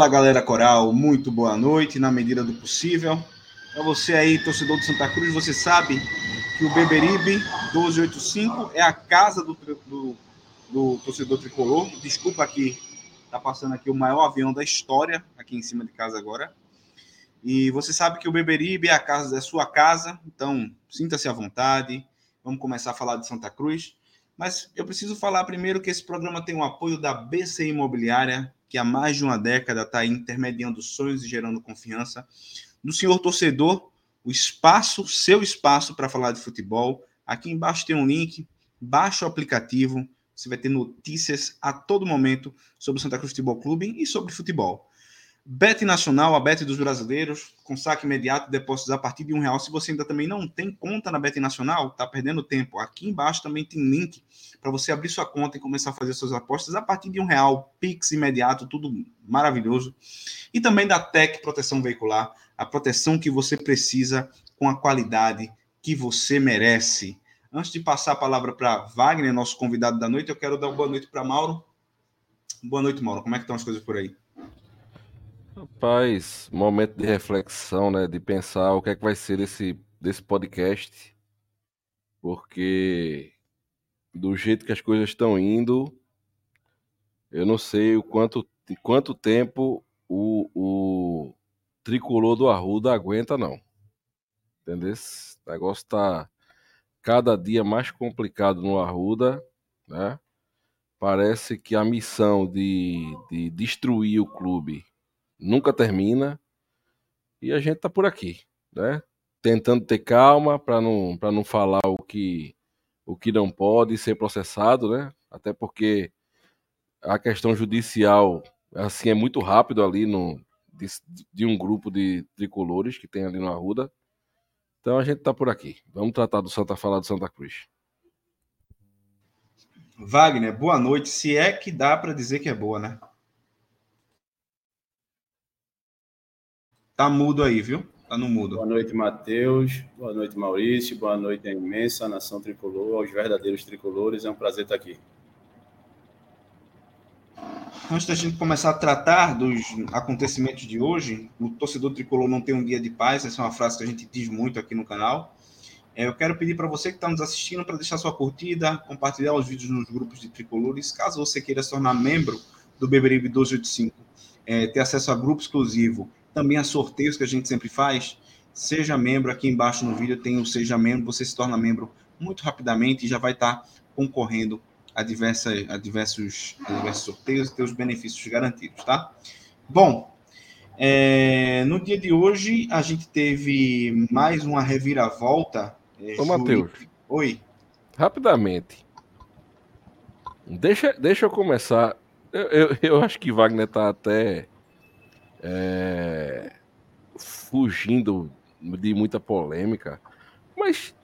Fala galera coral, muito boa noite na medida do possível. Para você aí, torcedor de Santa Cruz, você sabe que o Beberibe 1285 é a casa do, do, do torcedor tricolor. Desculpa aqui, tá passando aqui o maior avião da história aqui em cima de casa agora. E você sabe que o Beberibe é a casa da sua casa, então sinta-se à vontade. Vamos começar a falar de Santa Cruz. Mas eu preciso falar primeiro que esse programa tem o apoio da BC Imobiliária, que há mais de uma década está intermediando sonhos e gerando confiança. Do senhor torcedor, o espaço, seu espaço para falar de futebol. Aqui embaixo tem um link, baixe o aplicativo, você vai ter notícias a todo momento sobre o Santa Cruz Futebol Clube e sobre futebol. Bet Nacional, a Bet dos brasileiros, com saque imediato, depósitos a partir de um real. Se você ainda também não tem conta na Bet Nacional, está perdendo tempo. Aqui embaixo também tem link para você abrir sua conta e começar a fazer suas apostas a partir de um real, Pix imediato, tudo maravilhoso. E também da Tec Proteção Veicular, a proteção que você precisa com a qualidade que você merece. Antes de passar a palavra para Wagner, nosso convidado da noite, eu quero dar uma boa noite para Mauro. Boa noite, Mauro. Como é que estão as coisas por aí? Rapaz, momento de reflexão, né? De pensar o que é que vai ser desse, desse podcast. Porque do jeito que as coisas estão indo, eu não sei o quanto, quanto tempo o, o tricolor do Arruda aguenta, não. Entendeu? O negócio tá cada dia mais complicado no Arruda, né? Parece que a missão de, de destruir o clube nunca termina. E a gente tá por aqui, né? Tentando ter calma para não, não falar o que, o que não pode ser processado, né? Até porque a questão judicial assim é muito rápido ali no, de, de um grupo de tricolores que tem ali no Arruda. Então a gente tá por aqui. Vamos tratar do Santa falar do Santa Cruz. Wagner, boa noite. Se é que dá para dizer que é boa, né? Tá mudo aí, viu? Tá no mudo. Boa noite, Matheus. Boa noite, Maurício. Boa noite, a imensa nação tricolor, aos verdadeiros tricolores. É um prazer estar aqui. Antes da gente começar a tratar dos acontecimentos de hoje, o torcedor tricolor não tem um dia de paz. Essa é uma frase que a gente diz muito aqui no canal. É, eu quero pedir para você que está nos assistindo para deixar sua curtida, compartilhar os vídeos nos grupos de tricolores. Caso você queira se tornar membro do Beberibe 1285, é, ter acesso a grupo exclusivo também a sorteios que a gente sempre faz. Seja membro, aqui embaixo no vídeo tem o Seja Membro, você se torna membro muito rapidamente e já vai estar concorrendo a, diversa, a, diversos, a diversos sorteios e ter os benefícios garantidos, tá? Bom, é, no dia de hoje a gente teve mais uma reviravolta. É, Ô, Matheus. Oi. Rapidamente. Deixa, deixa eu começar. Eu, eu, eu acho que Wagner tá até é, fugindo de muita polêmica, mas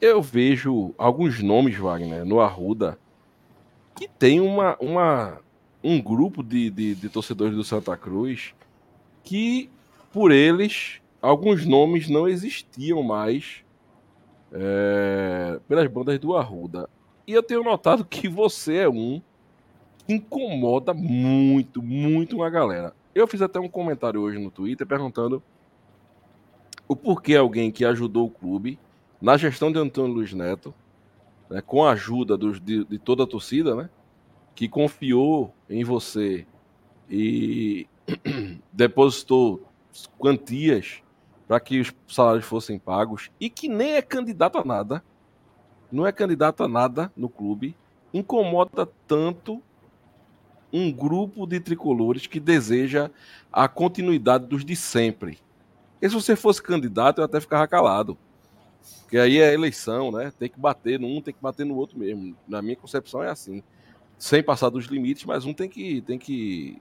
eu vejo alguns nomes, Wagner, no Arruda, que tem uma, uma, um grupo de, de, de torcedores do Santa Cruz que, por eles, alguns nomes não existiam mais é, pelas bandas do Arruda. E eu tenho notado que você é um que incomoda muito, muito uma galera. Eu fiz até um comentário hoje no Twitter perguntando o porquê alguém que ajudou o clube na gestão de Antônio Luiz Neto, né, com a ajuda dos, de, de, toda a torcida, né, que confiou em você e depositou quantias para que os salários fossem pagos e que nem é candidato a nada, não é candidato a nada no clube, incomoda tanto um grupo de tricolores que deseja a continuidade dos de sempre. E se você fosse candidato, eu até ficava calado. Porque aí é eleição, né? Tem que bater num, tem que bater no outro mesmo. Na minha concepção é assim. sem passar dos limites, mas um tem que, tem que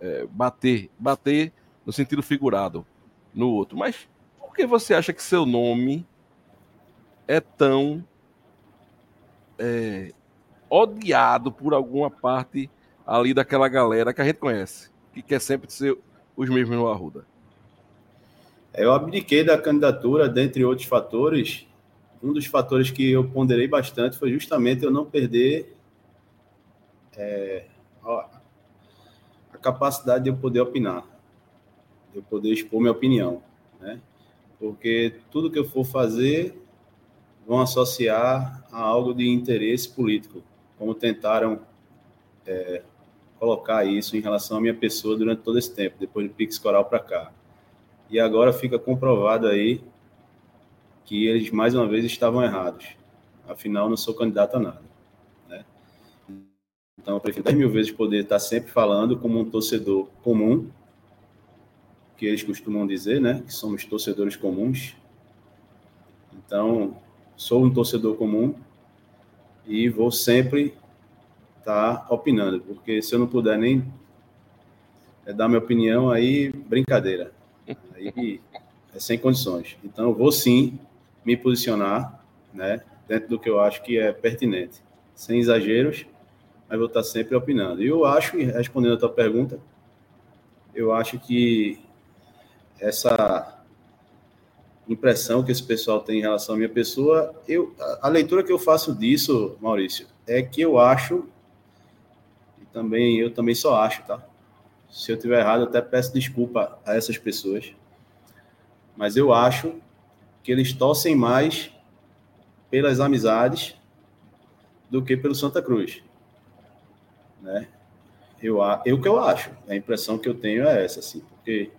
é, bater, bater no sentido figurado no outro. Mas por que você acha que seu nome é tão é, odiado por alguma parte ali daquela galera que a gente conhece, que quer sempre ser os mesmos no Arruda? Eu abdiquei da candidatura, dentre outros fatores. Um dos fatores que eu ponderei bastante foi justamente eu não perder é, a capacidade de eu poder opinar, de eu poder expor minha opinião, né? Porque tudo que eu for fazer vão associar a algo de interesse político, como tentaram é, colocar isso em relação à minha pessoa durante todo esse tempo, depois do Pix Coral para cá. E agora fica comprovado aí que eles mais uma vez estavam errados. Afinal, não sou candidato a nada. Né? Então, eu prefiro 10 mil vezes poder estar sempre falando como um torcedor comum, que eles costumam dizer, né? Que somos torcedores comuns. Então, sou um torcedor comum e vou sempre estar opinando, porque se eu não puder nem é, dar minha opinião, aí brincadeira. Aí é sem condições. Então, vou sim me posicionar, né, dentro do que eu acho que é pertinente, sem exageros, mas vou estar sempre opinando. E eu acho, respondendo a tua pergunta, eu acho que essa impressão que esse pessoal tem em relação à minha pessoa, eu, a, leitura que eu faço disso, Maurício, é que eu acho, também eu também só acho, tá? Se eu tiver errado, eu até peço desculpa a essas pessoas, mas eu acho que eles torcem mais pelas amizades do que pelo Santa Cruz, né? Eu, eu que eu acho, a impressão que eu tenho é essa, assim, porque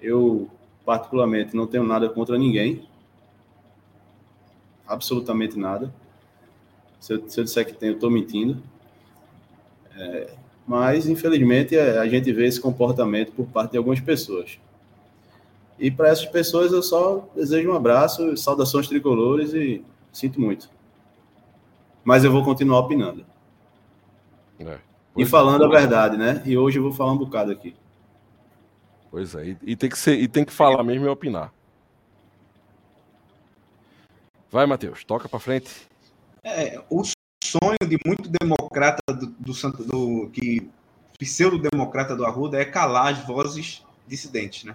eu particularmente, não tenho nada contra ninguém. Absolutamente nada. Se eu, se eu disser que tenho, eu estou mentindo. É, mas, infelizmente, é, a gente vê esse comportamento por parte de algumas pessoas. E para essas pessoas eu só desejo um abraço, saudações tricolores e sinto muito. Mas eu vou continuar opinando. É. E falando a verdade, né? E hoje eu vou falar um bocado aqui. Pois é, e, e, tem que ser, e tem que falar mesmo e opinar. Vai, Matheus, toca para frente. É, o sonho de muito democrata do, do, do que pseudo-democrata do Arruda é calar as vozes dissidentes, né?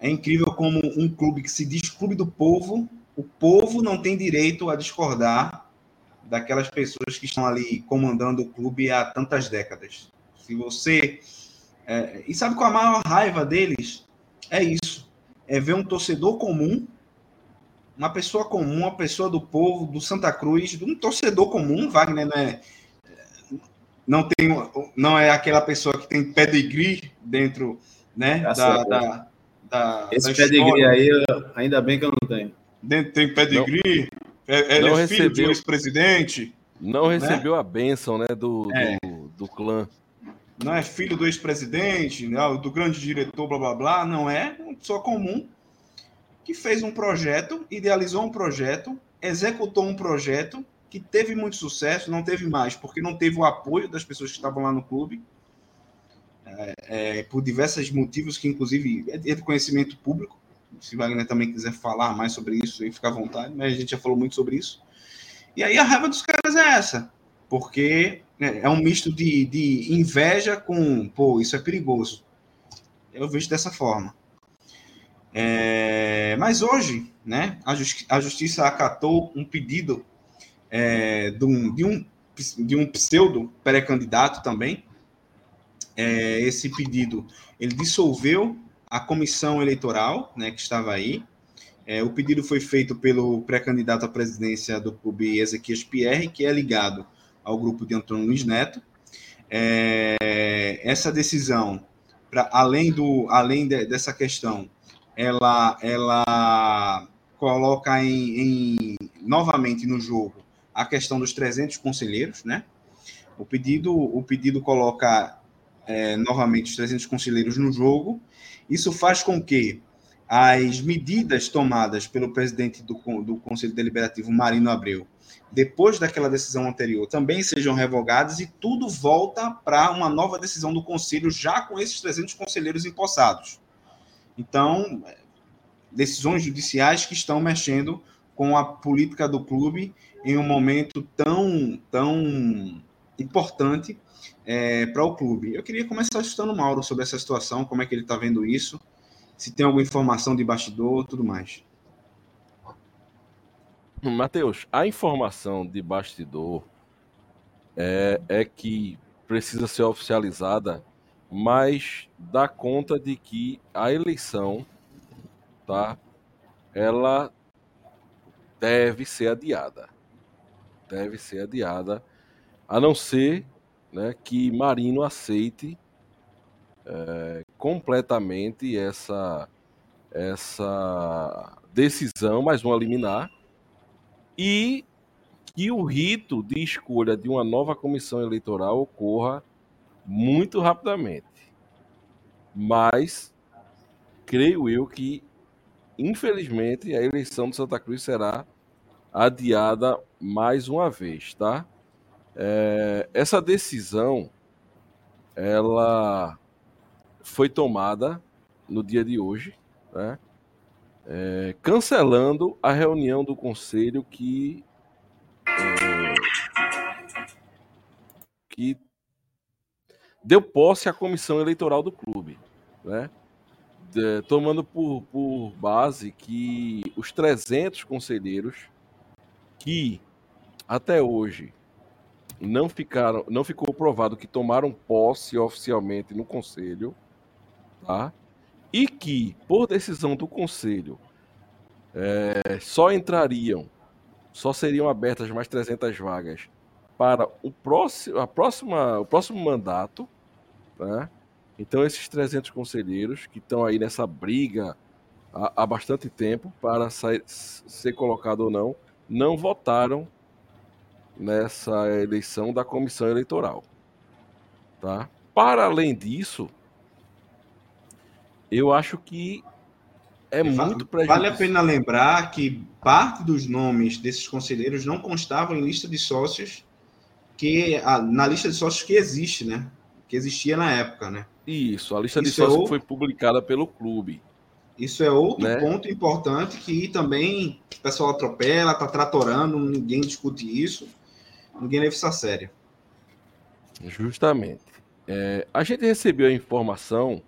É incrível como um clube que se diz clube do povo, o povo não tem direito a discordar daquelas pessoas que estão ali comandando o clube há tantas décadas. Se você é, e sabe qual a maior raiva deles? É isso. É ver um torcedor comum, uma pessoa comum, uma pessoa do povo, do Santa Cruz, um torcedor comum, Wagner não é. Não, tem, não é aquela pessoa que tem pedigree dentro né, da, da, da, Esse da pedigree aí, ainda bem que eu não tenho. Dentro tem pedigree, não, é, ele não é filho recebeu, de um ex-presidente. Não né? recebeu né? a bênção né, do, é. do, do clã não é filho do ex-presidente, né, do grande diretor, blá blá blá, não é uma pessoa comum que fez um projeto, idealizou um projeto, executou um projeto que teve muito sucesso, não teve mais, porque não teve o apoio das pessoas que estavam lá no clube, é, é, por diversos motivos que, inclusive, é de conhecimento público. Se Wagner também quiser falar mais sobre isso, aí fica à vontade, mas a gente já falou muito sobre isso. E aí a raiva dos caras é essa, porque é, é um misto de, de inveja com, pô, isso é perigoso. Eu vejo dessa forma. É, mas hoje, né, a, justi a justiça acatou um pedido é, de, um, de, um, de um pseudo pré-candidato também. É, esse pedido, ele dissolveu a comissão eleitoral, né, que estava aí. É, o pedido foi feito pelo pré-candidato à presidência do clube Ezequias Pierre, que é ligado ao grupo de Antônio Luiz Neto. É, essa decisão, além, do, além de, dessa questão, ela, ela coloca em, em, novamente no jogo a questão dos 300 conselheiros, né? O pedido, o pedido coloca é, novamente os 300 conselheiros no jogo. Isso faz com que as medidas tomadas pelo presidente do, do Conselho Deliberativo, Marino Abreu, depois daquela decisão anterior, também sejam revogadas e tudo volta para uma nova decisão do Conselho, já com esses 300 conselheiros empossados. Então, decisões judiciais que estão mexendo com a política do clube em um momento tão, tão importante é, para o clube. Eu queria começar escutando o Mauro sobre essa situação, como é que ele está vendo isso, se tem alguma informação de bastidor, tudo mais. Matheus, a informação de bastidor é, é que precisa ser oficializada, mas dá conta de que a eleição, tá? Ela deve ser adiada. Deve ser adiada, a não ser né, que Marino aceite é, completamente essa, essa decisão, mais uma liminar, e que o rito de escolha de uma nova comissão eleitoral ocorra muito rapidamente. Mas creio eu que, infelizmente, a eleição de Santa Cruz será adiada mais uma vez, tá? É, essa decisão, ela foi tomada no dia de hoje, né? É, cancelando a reunião do conselho que é, que deu posse à comissão eleitoral do clube, né? De, tomando por, por base que os 300 conselheiros que até hoje não ficaram, não ficou provado que tomaram posse oficialmente no conselho, tá? E que por decisão do conselho é, só entrariam, só seriam abertas mais 300 vagas para o próximo, a próxima, o próximo mandato, tá? Então esses 300 conselheiros que estão aí nessa briga há, há bastante tempo para sair, ser colocado ou não, não votaram nessa eleição da comissão eleitoral. Tá? Para além disso, eu acho que é muito prejudicial. Vale a pena lembrar que parte dos nomes desses conselheiros não constavam em lista de sócios que na lista de sócios que existe, né? Que existia na época, né? Isso, a lista Isso de sócios é o... foi publicada pelo clube. Isso é outro né? ponto importante que também o pessoal atropela, está tratorando, ninguém discute isso ninguém leva isso a sério. Justamente. É, a gente recebeu a informação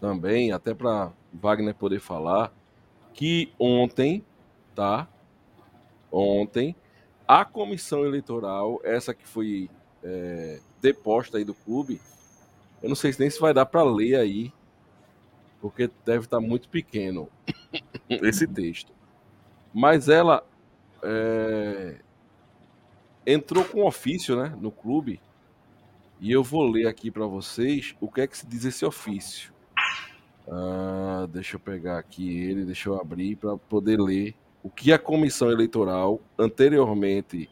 também, até para Wagner poder falar, que ontem, tá? Ontem, a comissão eleitoral, essa que foi é, deposta aí do clube, eu não sei nem se vai dar para ler aí, porque deve estar tá muito pequeno esse texto. Mas ela é, entrou com ofício, né, no clube. E eu vou ler aqui para vocês o que é que se diz esse ofício. Ah, deixa eu pegar aqui ele, deixa eu abrir para poder ler o que a comissão eleitoral anteriormente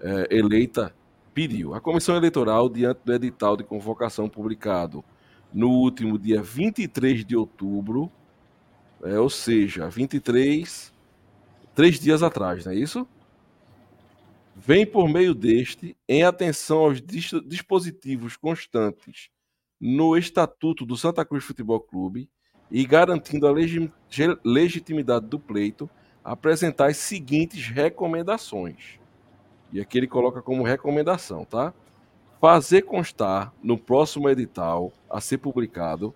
é, eleita pediu. A comissão eleitoral, diante do edital de convocação publicado no último dia 23 de outubro, é, ou seja, 23, três dias atrás, não é isso? vem por meio deste, em atenção aos dispositivos constantes no Estatuto do Santa Cruz Futebol Clube e garantindo a legitimidade do pleito, apresentar as seguintes recomendações. E aqui ele coloca como recomendação, tá? Fazer constar no próximo edital a ser publicado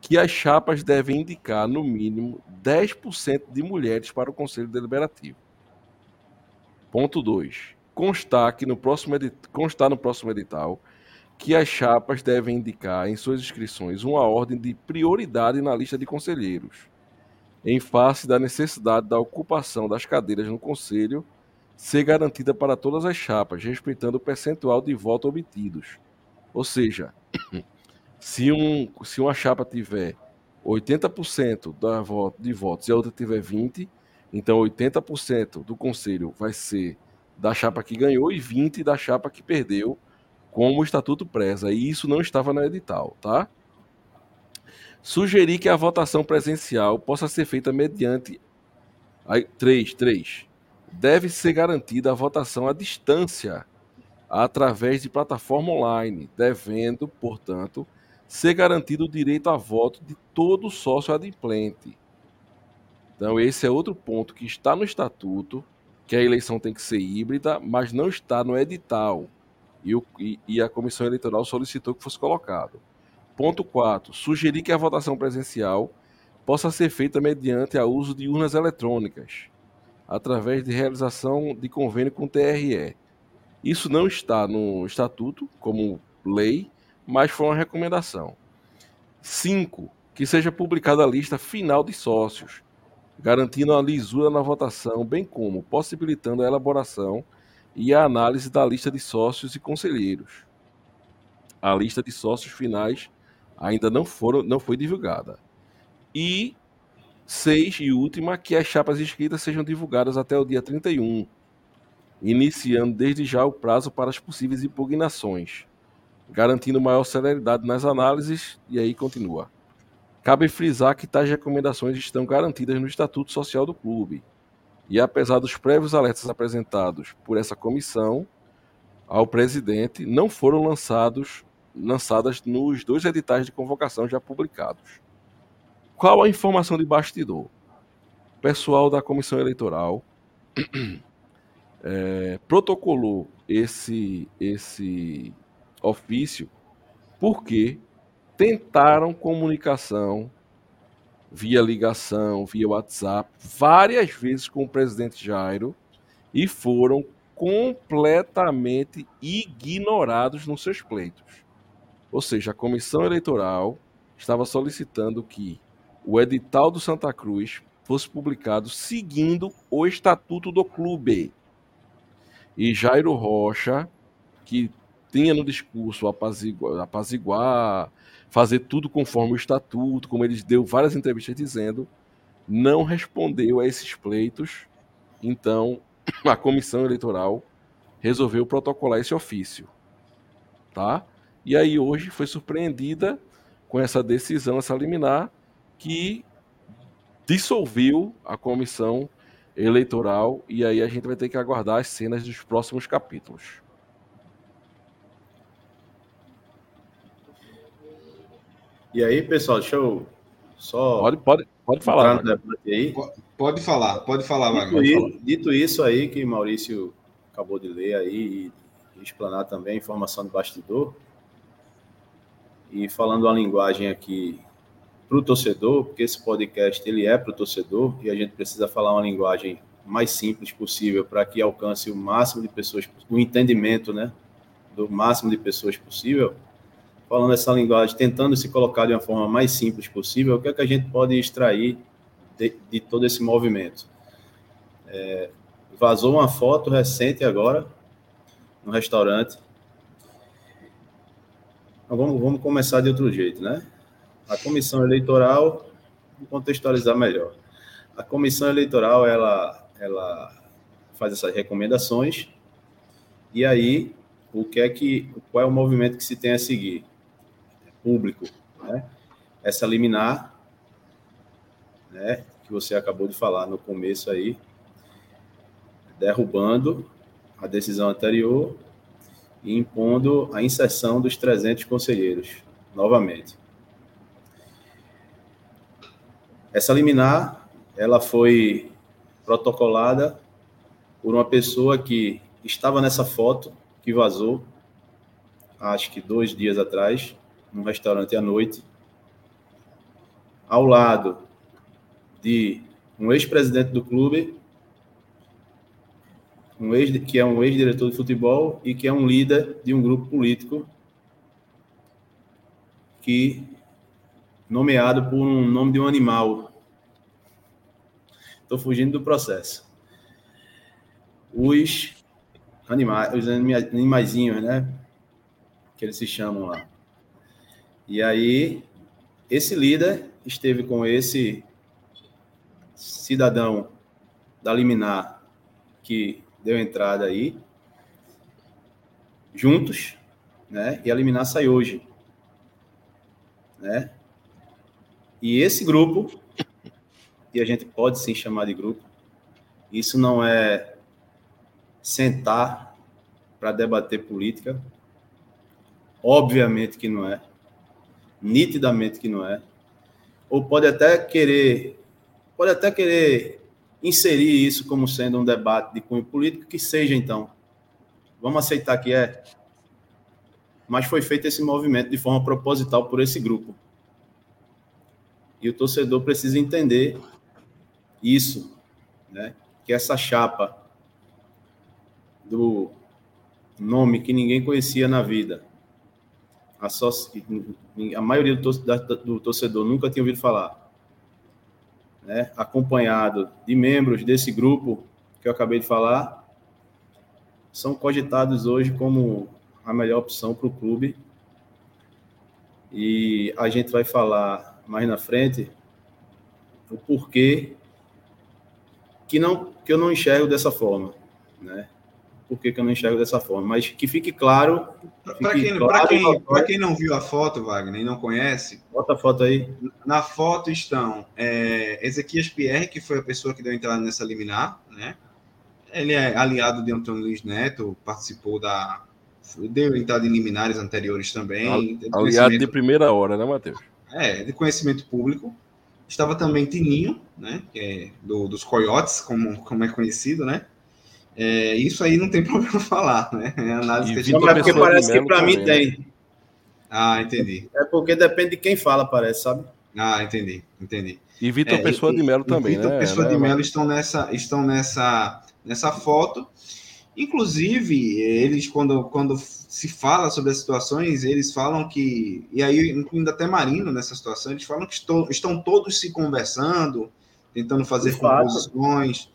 que as chapas devem indicar, no mínimo, 10% de mulheres para o Conselho Deliberativo. Ponto 2. Constar, que no próximo constar no próximo edital que as chapas devem indicar em suas inscrições uma ordem de prioridade na lista de conselheiros, em face da necessidade da ocupação das cadeiras no conselho ser garantida para todas as chapas, respeitando o percentual de votos obtidos. Ou seja, se, um, se uma chapa tiver 80% da voto, de votos e a outra tiver 20%, então, 80% do conselho vai ser da chapa que ganhou e 20% da chapa que perdeu, como o estatuto preza. E isso não estava no edital, tá? Sugerir que a votação presencial possa ser feita mediante. Aí, 3. 3. Deve ser garantida a votação à distância, através de plataforma online, devendo, portanto, ser garantido o direito a voto de todo sócio adimplente. Então, esse é outro ponto que está no estatuto, que a eleição tem que ser híbrida, mas não está no edital. E, o, e, e a comissão eleitoral solicitou que fosse colocado. Ponto 4. Sugerir que a votação presencial possa ser feita mediante o uso de urnas eletrônicas, através de realização de convênio com o TRE. Isso não está no estatuto como lei, mas foi uma recomendação. 5. Que seja publicada a lista final de sócios, garantindo a lisura na votação, bem como possibilitando a elaboração e a análise da lista de sócios e conselheiros. A lista de sócios finais ainda não, foram, não foi divulgada. E seis e última, que as chapas inscritas sejam divulgadas até o dia 31, iniciando desde já o prazo para as possíveis impugnações garantindo maior celeridade nas análises, e aí continua. Cabe frisar que tais recomendações estão garantidas no Estatuto Social do Clube. E apesar dos prévios alertas apresentados por essa comissão ao presidente, não foram lançados, lançadas nos dois editais de convocação já publicados. Qual a informação de bastidor? O pessoal da comissão eleitoral é, protocolou esse, esse ofício porque tentaram comunicação via ligação, via WhatsApp, várias vezes com o presidente Jairo e foram completamente ignorados nos seus pleitos. Ou seja, a comissão eleitoral estava solicitando que o edital do Santa Cruz fosse publicado seguindo o estatuto do clube. E Jairo Rocha, que tinha no discurso apaziguar, apaziguar, fazer tudo conforme o estatuto, como ele deu várias entrevistas dizendo, não respondeu a esses pleitos. Então, a comissão eleitoral resolveu protocolar esse ofício. Tá? E aí hoje foi surpreendida com essa decisão, essa liminar, que dissolveu a comissão eleitoral e aí a gente vai ter que aguardar as cenas dos próximos capítulos. E aí, pessoal, deixa eu só. Pode, pode, pode falar. Aí. Pode falar, pode falar, dito, Wagner. Dito isso aí, que Maurício acabou de ler aí e explanar também a informação do bastidor. E falando a linguagem aqui para o torcedor, porque esse podcast ele é para o torcedor e a gente precisa falar uma linguagem mais simples possível para que alcance o máximo de pessoas, o entendimento, né, do máximo de pessoas possível falando essa linguagem, tentando se colocar de uma forma mais simples possível, o que é que a gente pode extrair de, de todo esse movimento? É, vazou uma foto recente agora, no restaurante. Vamos, vamos começar de outro jeito, né? A comissão eleitoral, contextualizar melhor. A comissão eleitoral, ela, ela faz essas recomendações, e aí, o que é que, qual é o movimento que se tem a seguir? público. Né? Essa liminar, né, que você acabou de falar no começo aí, derrubando a decisão anterior e impondo a inserção dos 300 conselheiros, novamente. Essa liminar, ela foi protocolada por uma pessoa que estava nessa foto que vazou, acho que dois dias atrás, num restaurante à noite, ao lado de um ex-presidente do clube, um ex, que é um ex-diretor de futebol e que é um líder de um grupo político que nomeado por um nome de um animal. Estou fugindo do processo. Os animais, os animaizinhos, né? Que eles se chamam lá. E aí, esse líder esteve com esse cidadão da liminar que deu entrada aí, juntos, né? E a liminar sai hoje, né? E esse grupo, e a gente pode sim chamar de grupo, isso não é sentar para debater política, obviamente que não é, nitidamente que não é, ou pode até querer, pode até querer inserir isso como sendo um debate de cunho político, que seja então. Vamos aceitar que é. Mas foi feito esse movimento de forma proposital por esse grupo. E o torcedor precisa entender isso, né? Que essa chapa do nome que ninguém conhecia na vida, a, a maioria do torcedor nunca tinha ouvido falar, né, acompanhado de membros desse grupo que eu acabei de falar, são cogitados hoje como a melhor opção para o clube. E a gente vai falar mais na frente o porquê que não que eu não enxergo dessa forma, né? Por que, que eu não enxergo dessa forma? Mas que fique claro. Para quem, claro, quem, quem, não viu a foto, Wagner, e não conhece. Bota a foto aí. Na foto estão é, Ezequias Pierre, que foi a pessoa que deu entrada nessa liminar, né? Ele é aliado de Antônio Luiz Neto, participou da. Deu entrada em liminares anteriores também. Aliado de primeira hora, né, Matheus? É, de conhecimento público. Estava também Tininho, né? Que é do, dos Coiotes, como, como é conhecido, né? É, isso aí não tem problema falar, né? É análise que a gente... porque parece que para mim tem. Né? Ah, entendi. É porque depende de quem fala, parece, sabe? Ah, entendi, entendi. E Vitor é, Pessoa de Melo também, Vitor né? Pessoa né? de Melo estão nessa, estão nessa, nessa foto. Inclusive, eles, quando, quando se fala sobre as situações, eles falam que, e aí incluindo até Marino nessa situação, eles falam que estou, estão todos se conversando, tentando fazer composições.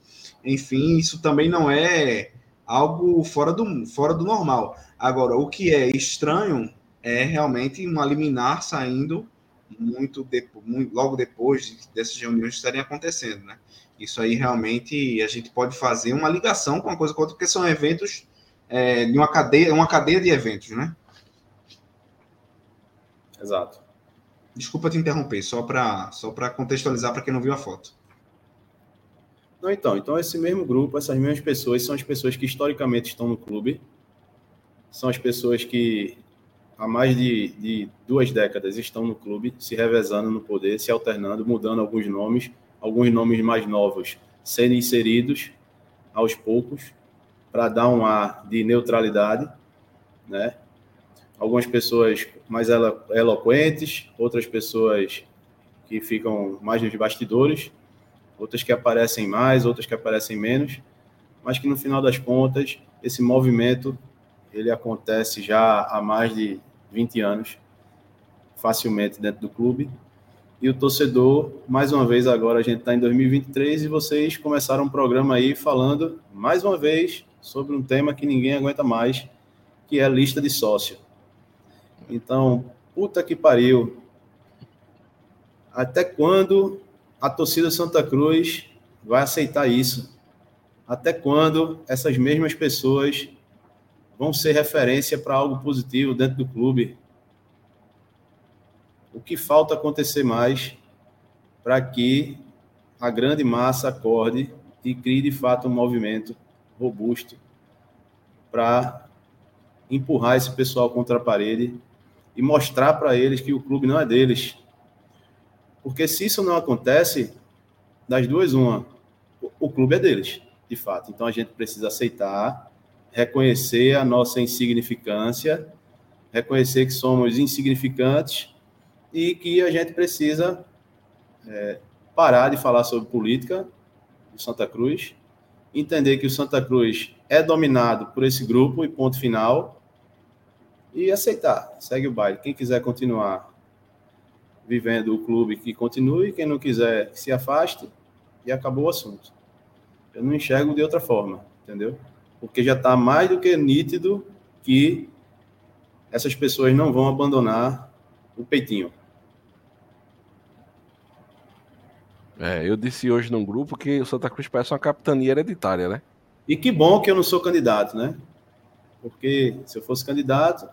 Enfim, isso também não é algo fora do, fora do normal. Agora, o que é estranho é realmente uma liminar saindo muito, de, muito logo depois dessas reuniões estarem acontecendo, né? Isso aí realmente a gente pode fazer uma ligação com uma coisa com outra, porque são eventos é, de uma cadeia, uma cadeia de eventos, né? Exato. Desculpa te interromper, só para só contextualizar para quem não viu a foto. Não, então, então esse mesmo grupo, essas mesmas pessoas são as pessoas que historicamente estão no clube, são as pessoas que há mais de, de duas décadas estão no clube, se revezando no poder, se alternando, mudando alguns nomes, alguns nomes mais novos sendo inseridos aos poucos para dar um ar de neutralidade, né? Algumas pessoas mais elo eloquentes, outras pessoas que ficam mais nos bastidores, outras que aparecem mais, outras que aparecem menos, mas que no final das contas esse movimento ele acontece já há mais de 20 anos, facilmente dentro do clube. E o torcedor, mais uma vez, agora a gente está em 2023 e vocês começaram um programa aí falando, mais uma vez, sobre um tema que ninguém aguenta mais, que é a lista de sócio. Então, puta que pariu. Até quando a torcida Santa Cruz vai aceitar isso? Até quando essas mesmas pessoas vão ser referência para algo positivo dentro do clube? O que falta acontecer mais para que a grande massa acorde e crie de fato um movimento robusto para empurrar esse pessoal contra a parede e mostrar para eles que o clube não é deles, porque se isso não acontece, das duas, uma, o clube é deles, de fato. Então a gente precisa aceitar, reconhecer a nossa insignificância, reconhecer que somos insignificantes e que a gente precisa é, parar de falar sobre política do Santa Cruz, entender que o Santa Cruz é dominado por esse grupo e ponto final, e aceitar, segue o baile. Quem quiser continuar vivendo o clube que continue, quem não quiser que se afaste e acabou o assunto. Eu não enxergo de outra forma, entendeu? Porque já está mais do que nítido que essas pessoas não vão abandonar o peitinho. É, eu disse hoje num grupo que o Santa Cruz parece uma capitania hereditária, né? E que bom que eu não sou candidato, né? Porque se eu fosse candidato,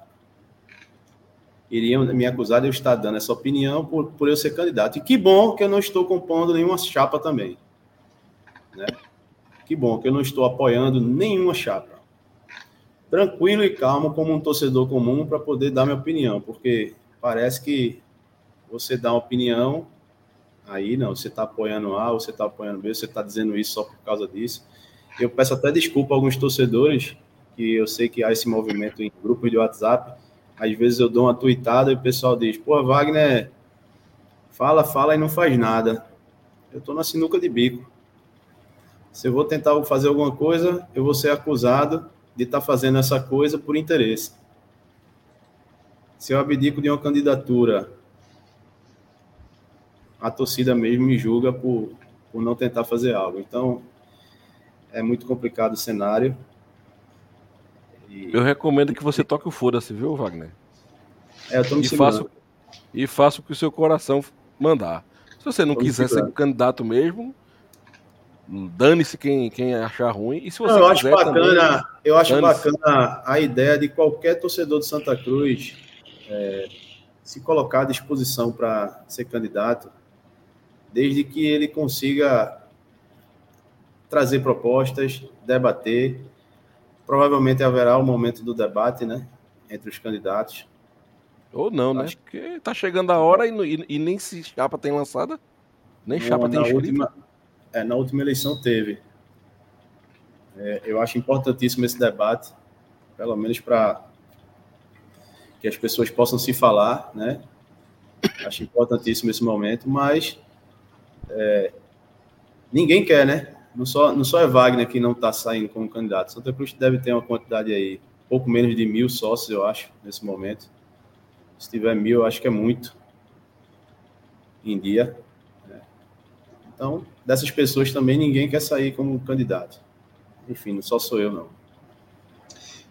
iriam me acusar de eu estar dando essa opinião por, por eu ser candidato. E que bom que eu não estou compondo nenhuma chapa também. Né? Que bom que eu não estou apoiando nenhuma chapa. Tranquilo e calmo como um torcedor comum para poder dar minha opinião, porque parece que você dá uma opinião, aí não, você está apoiando A, você está apoiando B, você está dizendo isso só por causa disso. Eu peço até desculpa a alguns torcedores, que eu sei que há esse movimento em grupos de WhatsApp, às vezes eu dou uma tweetada e o pessoal diz, pô, Wagner, fala, fala e não faz nada. Eu estou na sinuca de bico. Se eu vou tentar fazer alguma coisa, eu vou ser acusado de estar tá fazendo essa coisa por interesse. Se eu abdico de uma candidatura, a torcida mesmo me julga por, por não tentar fazer algo. Então, é muito complicado o cenário. E... Eu recomendo que você toque o foda-se, viu, Wagner? É, eu tô me e faça, e faça o que o seu coração mandar. Se você não quiser ser candidato mesmo, dane-se quem, quem achar ruim. E se você não, eu acho bacana, também, eu acho bacana a ideia de qualquer torcedor de Santa Cruz é, se colocar à disposição para ser candidato, desde que ele consiga trazer propostas, debater Provavelmente haverá o momento do debate, né? Entre os candidatos. Ou não, né? Acho... Porque tá chegando a hora e, e, e nem se chapa tem lançada, nem chapa tem escrito. Última, é, na última eleição teve. É, eu acho importantíssimo esse debate, pelo menos para que as pessoas possam se falar, né? Acho importantíssimo esse momento, mas é, ninguém quer, né? Não só, não só é Wagner que não está saindo como candidato. Santa Cruz deve ter uma quantidade aí, pouco menos de mil sócios, eu acho, nesse momento. Se tiver mil, eu acho que é muito em dia. Né? Então, dessas pessoas também ninguém quer sair como candidato. Enfim, não só sou eu, não.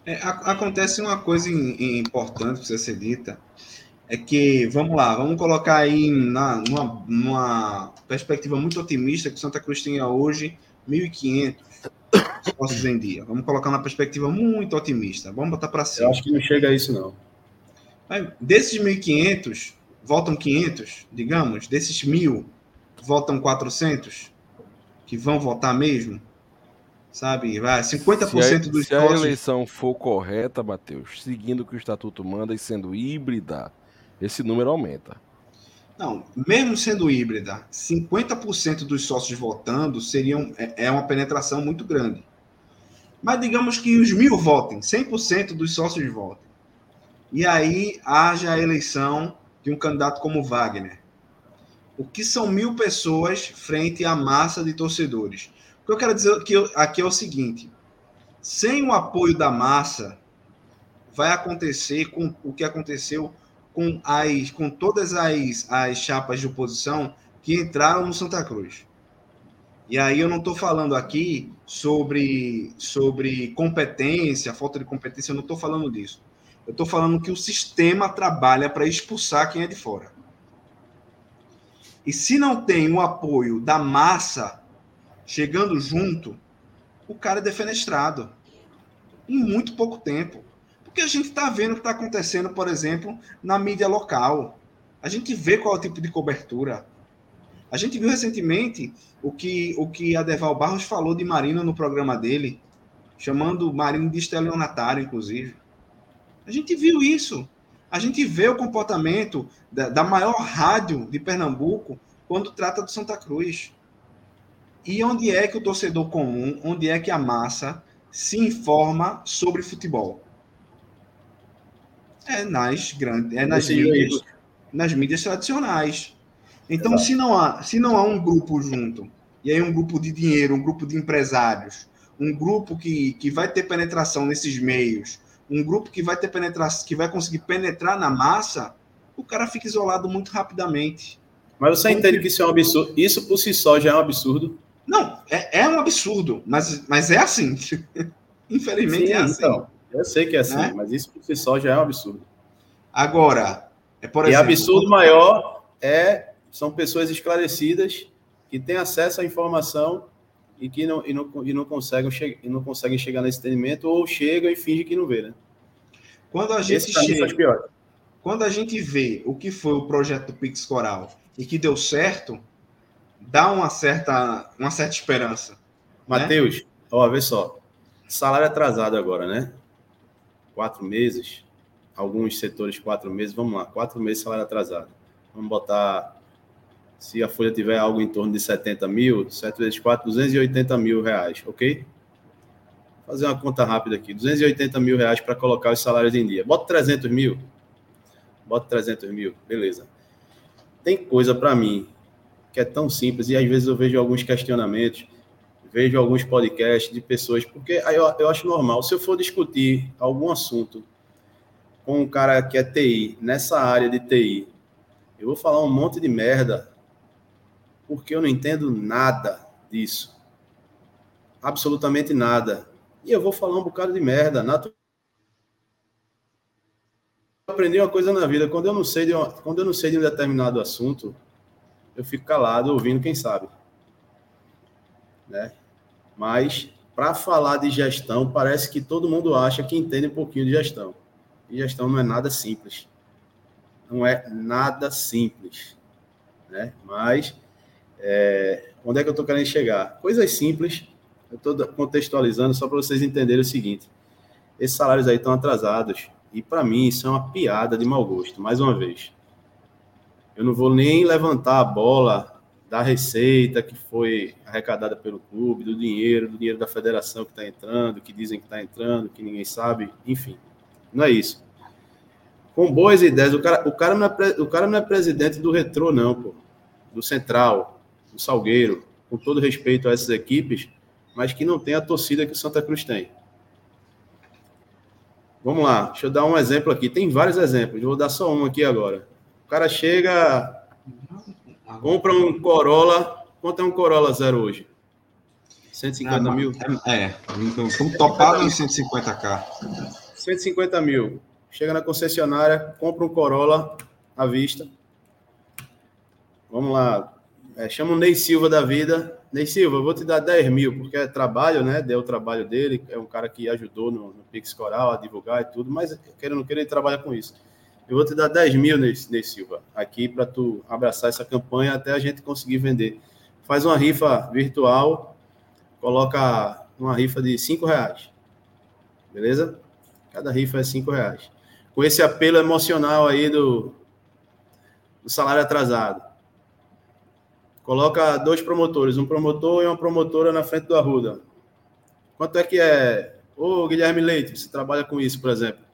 É, acontece uma coisa importante precisa ser dita, é que, vamos lá, vamos colocar aí na, numa, numa perspectiva muito otimista que Santa Cruz tenha hoje 1.500 postos em dia. Vamos colocar uma perspectiva muito otimista. Vamos botar para cima. Eu acho que não chega a isso, não. Desses 1.500, voltam 500, digamos. Desses 1.000, voltam 400, que vão votar mesmo. Sabe? Vai, 50% se a, dos Se a eleição for correta, Matheus, seguindo o que o estatuto manda e sendo híbrida, esse número aumenta. Não, mesmo sendo híbrida, 50% dos sócios votando seriam, é, é uma penetração muito grande. Mas digamos que os mil votem, 100% dos sócios votem. E aí haja a eleição de um candidato como Wagner. O que são mil pessoas frente à massa de torcedores? O que eu quero dizer aqui, aqui é o seguinte: sem o apoio da massa, vai acontecer com o que aconteceu com, as, com todas as, as chapas de oposição que entraram no Santa Cruz. E aí eu não estou falando aqui sobre, sobre competência, falta de competência, eu não estou falando disso. Eu estou falando que o sistema trabalha para expulsar quem é de fora. E se não tem o apoio da massa chegando junto, o cara é defenestrado. Em muito pouco tempo. Porque a gente está vendo o que está acontecendo, por exemplo, na mídia local. A gente vê qual é o tipo de cobertura. A gente viu recentemente o que, o que a Deval Barros falou de Marina no programa dele, chamando Marina de estelionatário, inclusive. A gente viu isso. A gente vê o comportamento da, da maior rádio de Pernambuco quando trata do Santa Cruz. E onde é que o torcedor comum, onde é que a massa se informa sobre futebol? É nas grandes, é nas mídias, nas mídias tradicionais. Então, se não há, se não há um grupo junto, e aí um grupo de dinheiro, um grupo de empresários, um grupo que, que vai ter penetração nesses meios, um grupo que vai ter penetração, que vai conseguir penetrar na massa, o cara fica isolado muito rapidamente. Mas você entende que isso é um absurdo? Isso por si só já é um absurdo? Não, é, é um absurdo, mas, mas é assim. Infelizmente Sim, é assim. Então. Eu sei que é assim, né? mas isso por si só já é um absurdo. Agora, é por exemplo. E absurdo maior é são pessoas esclarecidas que têm acesso à informação e que não, e não, e não, conseguem, che e não conseguem chegar nesse entendimento ou chegam e fingem que não vê, né? Quando a gente Esse chega. quando a gente vê o que foi o projeto do Pix Coral e que deu certo, dá uma certa, uma certa esperança. Matheus, né? ó, vê só. Salário atrasado agora, né? Quatro meses. Alguns setores, quatro meses. Vamos lá, quatro meses salário atrasado. Vamos botar. Se a folha tiver algo em torno de 70 mil, 7 vezes 4, 280 mil reais, ok? Fazer uma conta rápida aqui. 280 mil reais para colocar os salários em dia. Bota 300 mil. Bota 300 mil, beleza. Tem coisa para mim que é tão simples, e às vezes eu vejo alguns questionamentos, vejo alguns podcasts de pessoas, porque aí eu, eu acho normal. Se eu for discutir algum assunto com um cara que é TI, nessa área de TI, eu vou falar um monte de merda, porque eu não entendo nada disso. Absolutamente nada. E eu vou falar um bocado de merda. Natu... Aprendi uma coisa na vida, quando eu não sei de uma... quando eu não sei de um determinado assunto, eu fico calado ouvindo quem sabe. Né? Mas, para falar de gestão, parece que todo mundo acha que entende um pouquinho de gestão. E gestão não é nada simples. Não é nada simples. Né? Mas, é, onde é que eu estou querendo chegar? Coisas simples, eu estou contextualizando só para vocês entenderem o seguinte: esses salários aí estão atrasados. E, para mim, isso é uma piada de mau gosto, mais uma vez. Eu não vou nem levantar a bola da receita que foi arrecadada pelo clube, do dinheiro, do dinheiro da federação que está entrando, que dizem que está entrando, que ninguém sabe, enfim. Não é isso. Com boas ideias, o cara, o cara, não, é, o cara não é presidente do Retrô, não, pô. Do Central, do Salgueiro, com todo respeito a essas equipes, mas que não tem a torcida que o Santa Cruz tem. Vamos lá, deixa eu dar um exemplo aqui. Tem vários exemplos, vou dar só um aqui agora. O cara chega, compra um Corolla. Quanto é um Corolla zero hoje? 150 é, mil? É, é. estamos topados em 150k. 150 mil. Chega na concessionária, compra um Corolla à vista. Vamos lá. É, chama o Ney Silva da vida. Ney Silva, vou te dar 10 mil, porque é trabalho, né? Deu o trabalho dele. É um cara que ajudou no, no Pix Coral a divulgar e tudo, mas querendo não querer, ele trabalha com isso. Eu vou te dar 10 mil, Ney, Silva, aqui para tu abraçar essa campanha até a gente conseguir vender. Faz uma rifa virtual, coloca uma rifa de 5 reais. Beleza? Cada rifa é 5 reais. Com esse apelo emocional aí do, do salário atrasado. Coloca dois promotores, um promotor e uma promotora na frente do Arruda. Quanto é que é? Ô, Guilherme Leite, você trabalha com isso, por exemplo.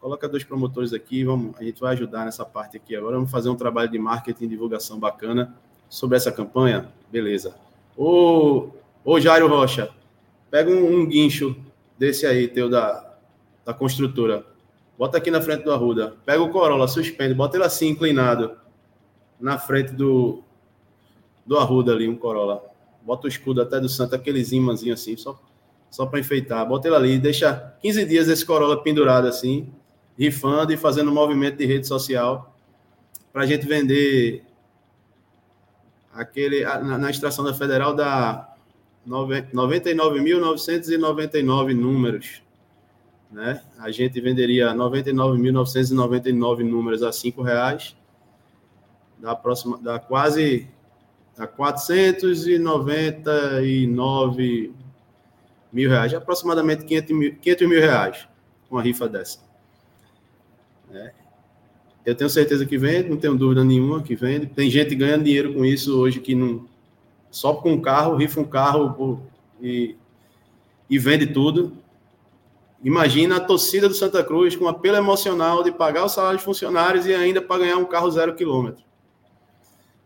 Coloca dois promotores aqui, vamos, a gente vai ajudar nessa parte aqui agora. Vamos fazer um trabalho de marketing e divulgação bacana sobre essa campanha. Beleza. Ô, ô Jairo Rocha, pega um, um guincho desse aí, teu da, da construtora. Bota aqui na frente do Arruda. Pega o Corolla, suspende, bota ele assim, inclinado, na frente do, do Arruda ali, um Corolla. Bota o escudo até do Santo, aqueles imãzinhos assim, só, só para enfeitar. Bota ele ali, deixa 15 dias esse Corolla pendurado assim, rifando e fazendo movimento de rede social para a gente vender aquele na, na extração da federal da 99.999 números, né? A gente venderia 99.999 números a cinco reais, dá próxima, dá quase dá 499 mil reais, aproximadamente 500 mil, 500 mil reais, uma rifa dessa. Né? Eu tenho certeza que vende, não tenho dúvida nenhuma que vende. Tem gente ganhando dinheiro com isso hoje que não. Só com um carro, rifa um carro e, e vende tudo. Imagina a torcida do Santa Cruz com apelo emocional de pagar o salário de funcionários e ainda para ganhar um carro zero quilômetro.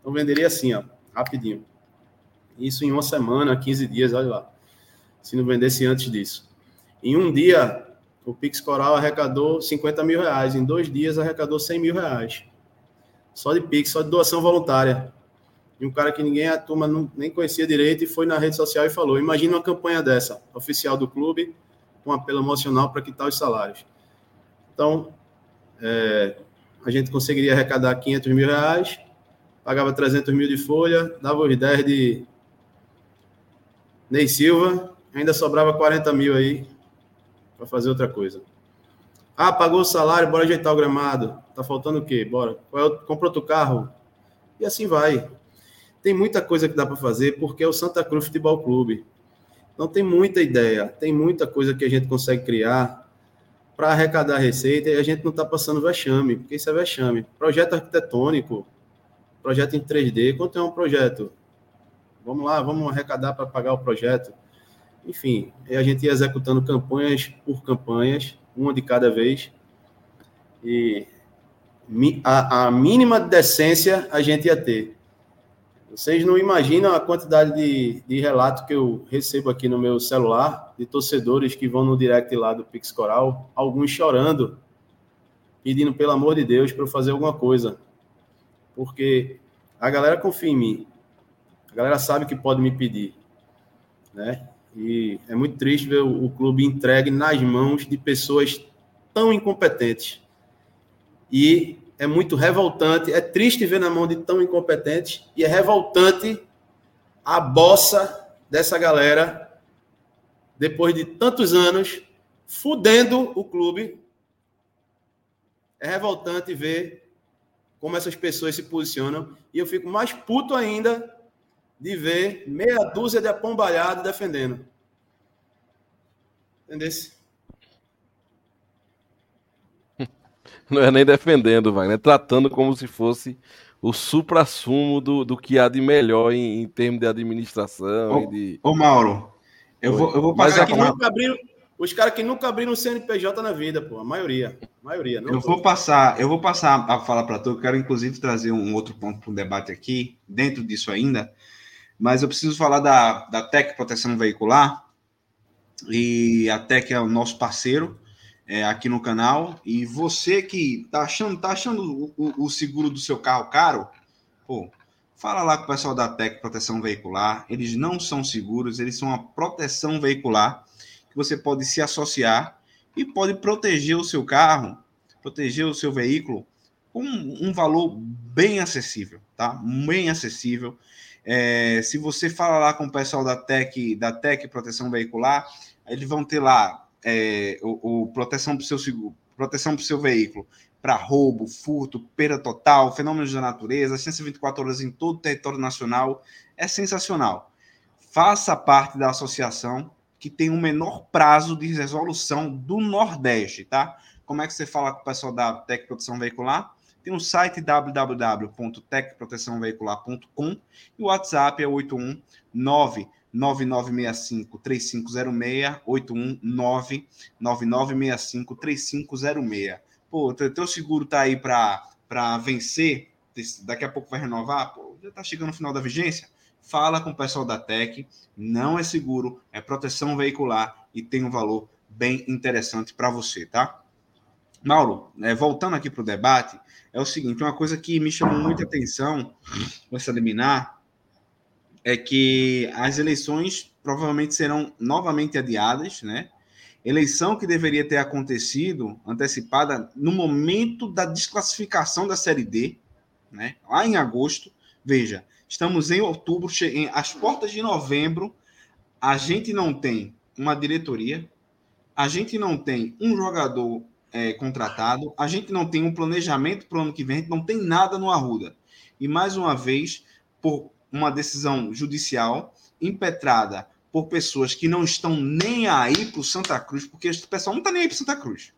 Então venderia assim, ó, rapidinho. Isso em uma semana, 15 dias, olha lá. Se não vendesse antes disso. Em um dia, o Pix Coral arrecadou 50 mil reais. Em dois dias arrecadou 100 mil reais. Só de Pix, só de doação voluntária. E um cara que ninguém, a turma não, nem conhecia direito e foi na rede social e falou: Imagina uma campanha dessa, oficial do clube, com apelo emocional para quitar os salários. Então, é, a gente conseguiria arrecadar 500 mil reais, pagava 300 mil de folha, dava os 10 de Ney Silva, ainda sobrava 40 mil aí para fazer outra coisa. Ah, pagou o salário, bora ajeitar o gramado. Tá faltando o quê? Bora. É compra outro carro. E assim vai. Tem muita coisa que dá para fazer porque é o Santa Cruz Futebol Clube. Então tem muita ideia, tem muita coisa que a gente consegue criar para arrecadar receita e a gente não está passando vexame, porque isso é vexame. Projeto arquitetônico, projeto em 3D, quanto é um projeto? Vamos lá, vamos arrecadar para pagar o projeto. Enfim, a gente ia executando campanhas por campanhas, uma de cada vez. E a, a mínima decência a gente ia ter. Vocês não imaginam a quantidade de, de relatos que eu recebo aqui no meu celular de torcedores que vão no direct lá do Pix Coral, alguns chorando, pedindo pelo amor de Deus para eu fazer alguma coisa. Porque a galera confia em mim. A galera sabe que pode me pedir, né? E é muito triste ver o, o clube entregue nas mãos de pessoas tão incompetentes. E é muito revoltante, é triste ver na mão de tão incompetentes e é revoltante a bossa dessa galera depois de tantos anos fudendo o clube. É revoltante ver como essas pessoas se posicionam e eu fico mais puto ainda de ver meia dúzia de apombalhado defendendo. Entendeu? Não é nem defendendo, vai, né? Tratando como se fosse o supra-sumo do, do que há de melhor em, em termos de administração ô, e de. Ô, Mauro, eu vou, eu vou passar. Mas é nunca abriram, os caras que nunca abriram o CNPJ na vida, pô, a maioria. A maioria eu vou passar, eu vou passar a fala para tu. Eu quero inclusive trazer um outro ponto para o debate aqui, dentro disso ainda. Mas eu preciso falar da, da TEC Proteção Veicular. E a TEC é o nosso parceiro é, aqui no canal. E você que tá achando, tá achando o, o, seguro do seu carro caro, pô, fala lá com o pessoal da Tec Proteção Veicular. Eles não são seguros, eles são uma proteção veicular que você pode se associar e pode proteger o seu carro, proteger o seu veículo com um valor bem acessível, tá? Bem acessível. É, se você fala lá com o pessoal da Tec, da Tec Proteção Veicular, eles vão ter lá é, o, o, proteção para o seu seguro, proteção para o seu veículo, para roubo, furto, perda total, fenômenos da natureza, 124 horas em todo o território nacional, é sensacional. Faça parte da associação que tem o menor prazo de resolução do Nordeste, tá? Como é que você fala com o pessoal da Tec Proteção Veicular? Tem o um site www.tecproteçãoveicular.com e o WhatsApp é 819 9965 3506 819 9965 3506. Pô, teu seguro tá aí para vencer, daqui a pouco vai renovar, pô, já tá chegando no final da vigência. Fala com o pessoal da Tec, não é seguro, é proteção veicular e tem um valor bem interessante para você, tá? Mauro, né, voltando aqui para o debate, é o seguinte: uma coisa que me chamou muita atenção com essa liminar é que as eleições provavelmente serão novamente adiadas, né? Eleição que deveria ter acontecido antecipada no momento da desclassificação da Série D, né? Lá em agosto. Veja, estamos em outubro, em, às portas de novembro, a gente não tem uma diretoria, a gente não tem um jogador é, contratado, a gente não tem um planejamento para o ano que vem, a gente não tem nada no Arruda. E mais uma vez, por uma decisão judicial impetrada por pessoas que não estão nem aí para o Santa Cruz, porque o pessoal não está nem aí para Santa Cruz.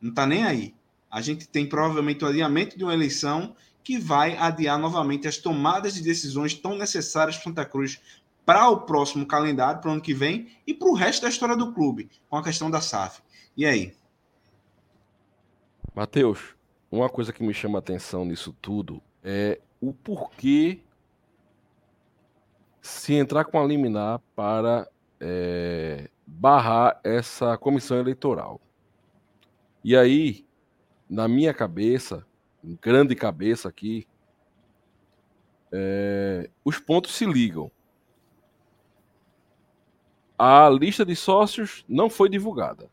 Não está nem aí. A gente tem provavelmente o adiamento de uma eleição que vai adiar novamente as tomadas de decisões tão necessárias para Santa Cruz para o próximo calendário, para o ano que vem e para o resto da história do clube, com a questão da SAF. E aí? Matheus, uma coisa que me chama a atenção nisso tudo é o porquê se entrar com a liminar para é, barrar essa comissão eleitoral. E aí, na minha cabeça, grande cabeça aqui, é, os pontos se ligam. A lista de sócios não foi divulgada.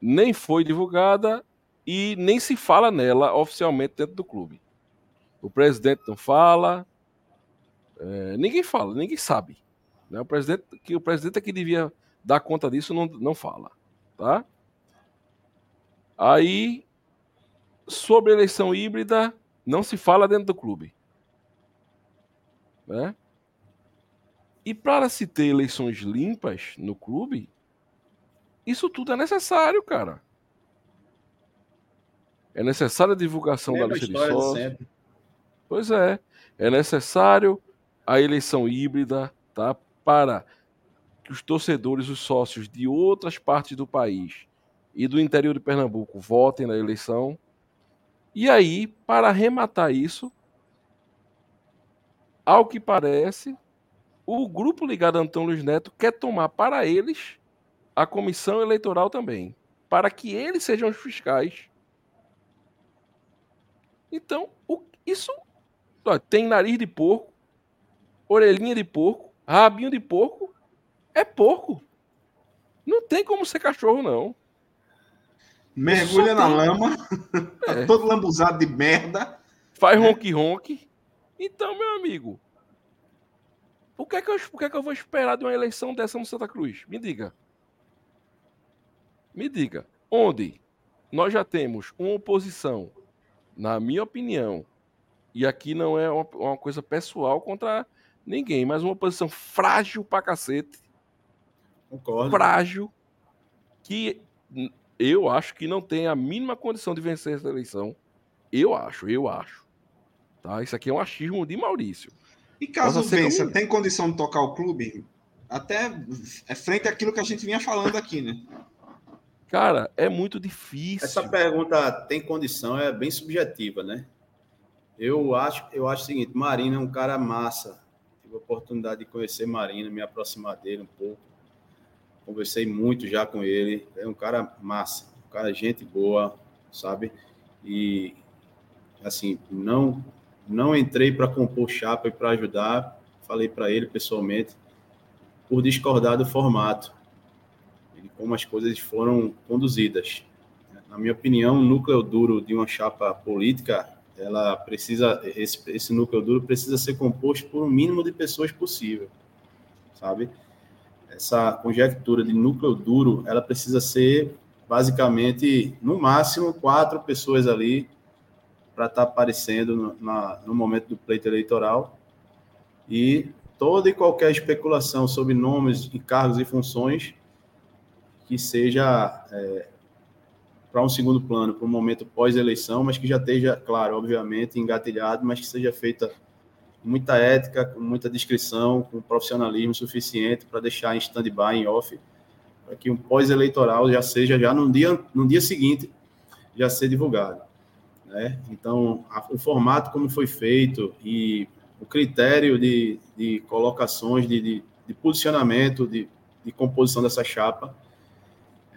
Nem foi divulgada e nem se fala nela oficialmente dentro do clube. O presidente não fala, é, ninguém fala, ninguém sabe. Né? O presidente que o presidente é que devia dar conta disso não, não fala, tá? Aí, sobre eleição híbrida, não se fala dentro do clube. Né? E para se ter eleições limpas no clube, isso tudo é necessário, cara. É necessária a divulgação da lista de sócios. Pois é. É necessário a eleição híbrida, tá? Para que os torcedores, os sócios de outras partes do país e do interior de Pernambuco votem na eleição. E aí, para arrematar isso, ao que parece, o grupo ligado a Antônio Luiz Neto quer tomar para eles a comissão eleitoral também, para que eles sejam os fiscais então, o, isso ó, tem nariz de porco, orelhinha de porco, rabinho de porco, é porco. Não tem como ser cachorro, não. Mergulha na tem... lama, tá é. todo lambuzado de merda. Faz é. ronque-ronque. Então, meu amigo, o que, é que eu, o que é que eu vou esperar de uma eleição dessa no Santa Cruz? Me diga. Me diga. Onde nós já temos uma oposição na minha opinião, e aqui não é uma, uma coisa pessoal contra ninguém, mas uma posição frágil pra cacete. Concordo. Frágil. Que eu acho que não tem a mínima condição de vencer essa eleição. Eu acho, eu acho. Tá? Isso aqui é um achismo de Maurício. E caso vença, tem condição de tocar o clube? Até é frente àquilo que a gente vinha falando aqui, né? Cara, é muito difícil. Essa pergunta tem condição, é bem subjetiva, né? Eu acho, eu acho o seguinte, Marina é um cara massa. Tive a oportunidade de conhecer Marina, me aproximar dele um pouco. Conversei muito já com ele. É um cara massa, um cara gente boa, sabe? E assim, não não entrei para compor chapa e para ajudar. Falei para ele pessoalmente por discordar do formato como as coisas foram conduzidas. Na minha opinião, o núcleo duro de uma chapa política, ela precisa, esse, esse núcleo duro precisa ser composto por um mínimo de pessoas possível, sabe? Essa conjectura de núcleo duro, ela precisa ser basicamente, no máximo, quatro pessoas ali para estar tá aparecendo no, na, no momento do pleito eleitoral e toda e qualquer especulação sobre nomes cargos e funções que seja é, para um segundo plano, para um momento pós-eleição, mas que já esteja, claro, obviamente, engatilhado, mas que seja feita com muita ética, com muita discrição, com profissionalismo suficiente para deixar em stand-by, em off, para que um pós-eleitoral já seja, já no dia, no dia seguinte, já ser divulgado. Né? Então, a, o formato como foi feito e o critério de, de colocações, de, de, de posicionamento, de, de composição dessa chapa,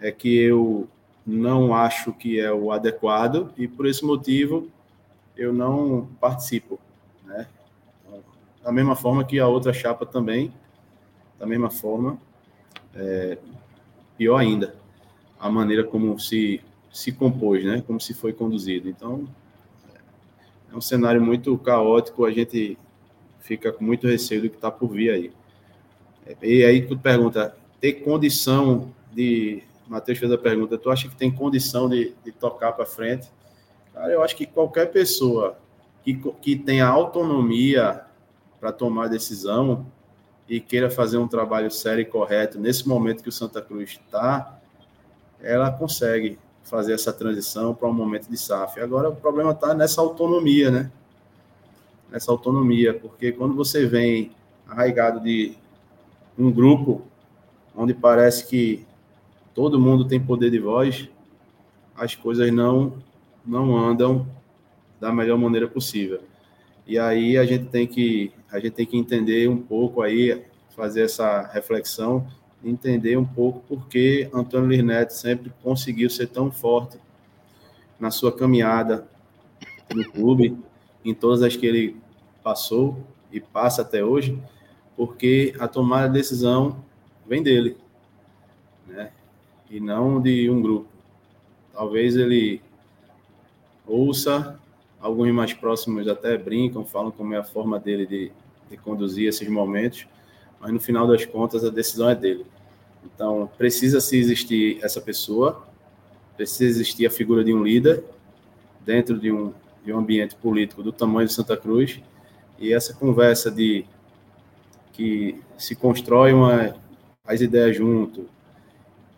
é que eu não acho que é o adequado e por esse motivo eu não participo, né? Da mesma forma que a outra chapa também, da mesma forma, é, pior ainda, a maneira como se se compôs, né? Como se foi conduzido. Então, é um cenário muito caótico, a gente fica com muito receio do que está por vir aí. E aí tu pergunta, ter condição de Matheus fez a pergunta: tu acha que tem condição de, de tocar para frente? Cara, eu acho que qualquer pessoa que, que tenha autonomia para tomar decisão e queira fazer um trabalho sério e correto nesse momento que o Santa Cruz está, ela consegue fazer essa transição para um momento de SAF. Agora, o problema está nessa autonomia, né? Nessa autonomia, porque quando você vem arraigado de um grupo onde parece que todo mundo tem poder de voz, as coisas não não andam da melhor maneira possível. E aí a gente tem que a gente tem que entender um pouco aí, fazer essa reflexão, entender um pouco por que Antônio Lirnetti sempre conseguiu ser tão forte na sua caminhada no clube, em todas as que ele passou e passa até hoje, porque a tomada de decisão vem dele? E não de um grupo. Talvez ele ouça, alguns mais próximos até brincam, falam como é a forma dele de, de conduzir esses momentos, mas no final das contas a decisão é dele. Então, precisa se existir essa pessoa precisa existir a figura de um líder dentro de um, de um ambiente político do tamanho de Santa Cruz, e essa conversa de que se constrói uma, as ideias junto.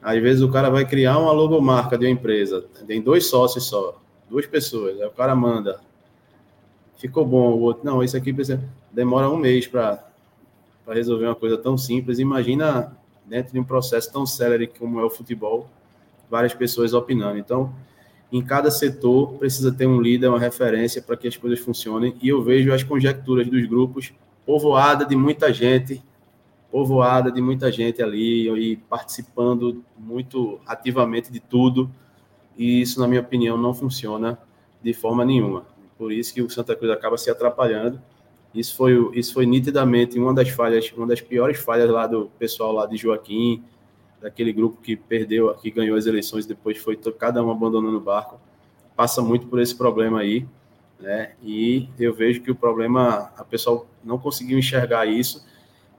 Às vezes o cara vai criar uma logomarca de uma empresa, tem dois sócios só, duas pessoas, aí o cara manda, ficou bom, o outro, não, isso aqui precisa, demora um mês para resolver uma coisa tão simples, imagina dentro de um processo tão célere como é o futebol, várias pessoas opinando. Então, em cada setor precisa ter um líder, uma referência para que as coisas funcionem. E eu vejo as conjecturas dos grupos povoada de muita gente, povoada de muita gente ali e participando muito ativamente de tudo. E isso, na minha opinião, não funciona de forma nenhuma. Por isso que o Santa Cruz acaba se atrapalhando. Isso foi, isso foi nitidamente uma das falhas, uma das piores falhas lá do pessoal lá de Joaquim, daquele grupo que perdeu, que ganhou as eleições, depois foi cada um abandonando o barco, passa muito por esse problema aí, né? E eu vejo que o problema, a pessoa não conseguiu enxergar isso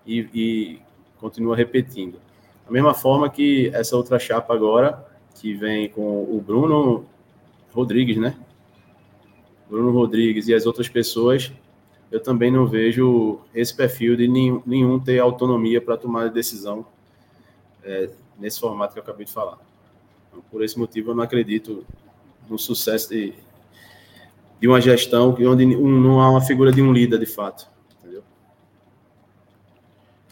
e, e continua repetindo. Da mesma forma que essa outra chapa agora, que vem com o Bruno Rodrigues, né? Bruno Rodrigues e as outras pessoas, eu também não vejo esse perfil de nenhum, nenhum ter autonomia para tomar decisão é, nesse formato que eu acabei de falar. Então, por esse motivo, eu não acredito no sucesso de, de uma gestão onde não há uma figura de um líder, de fato.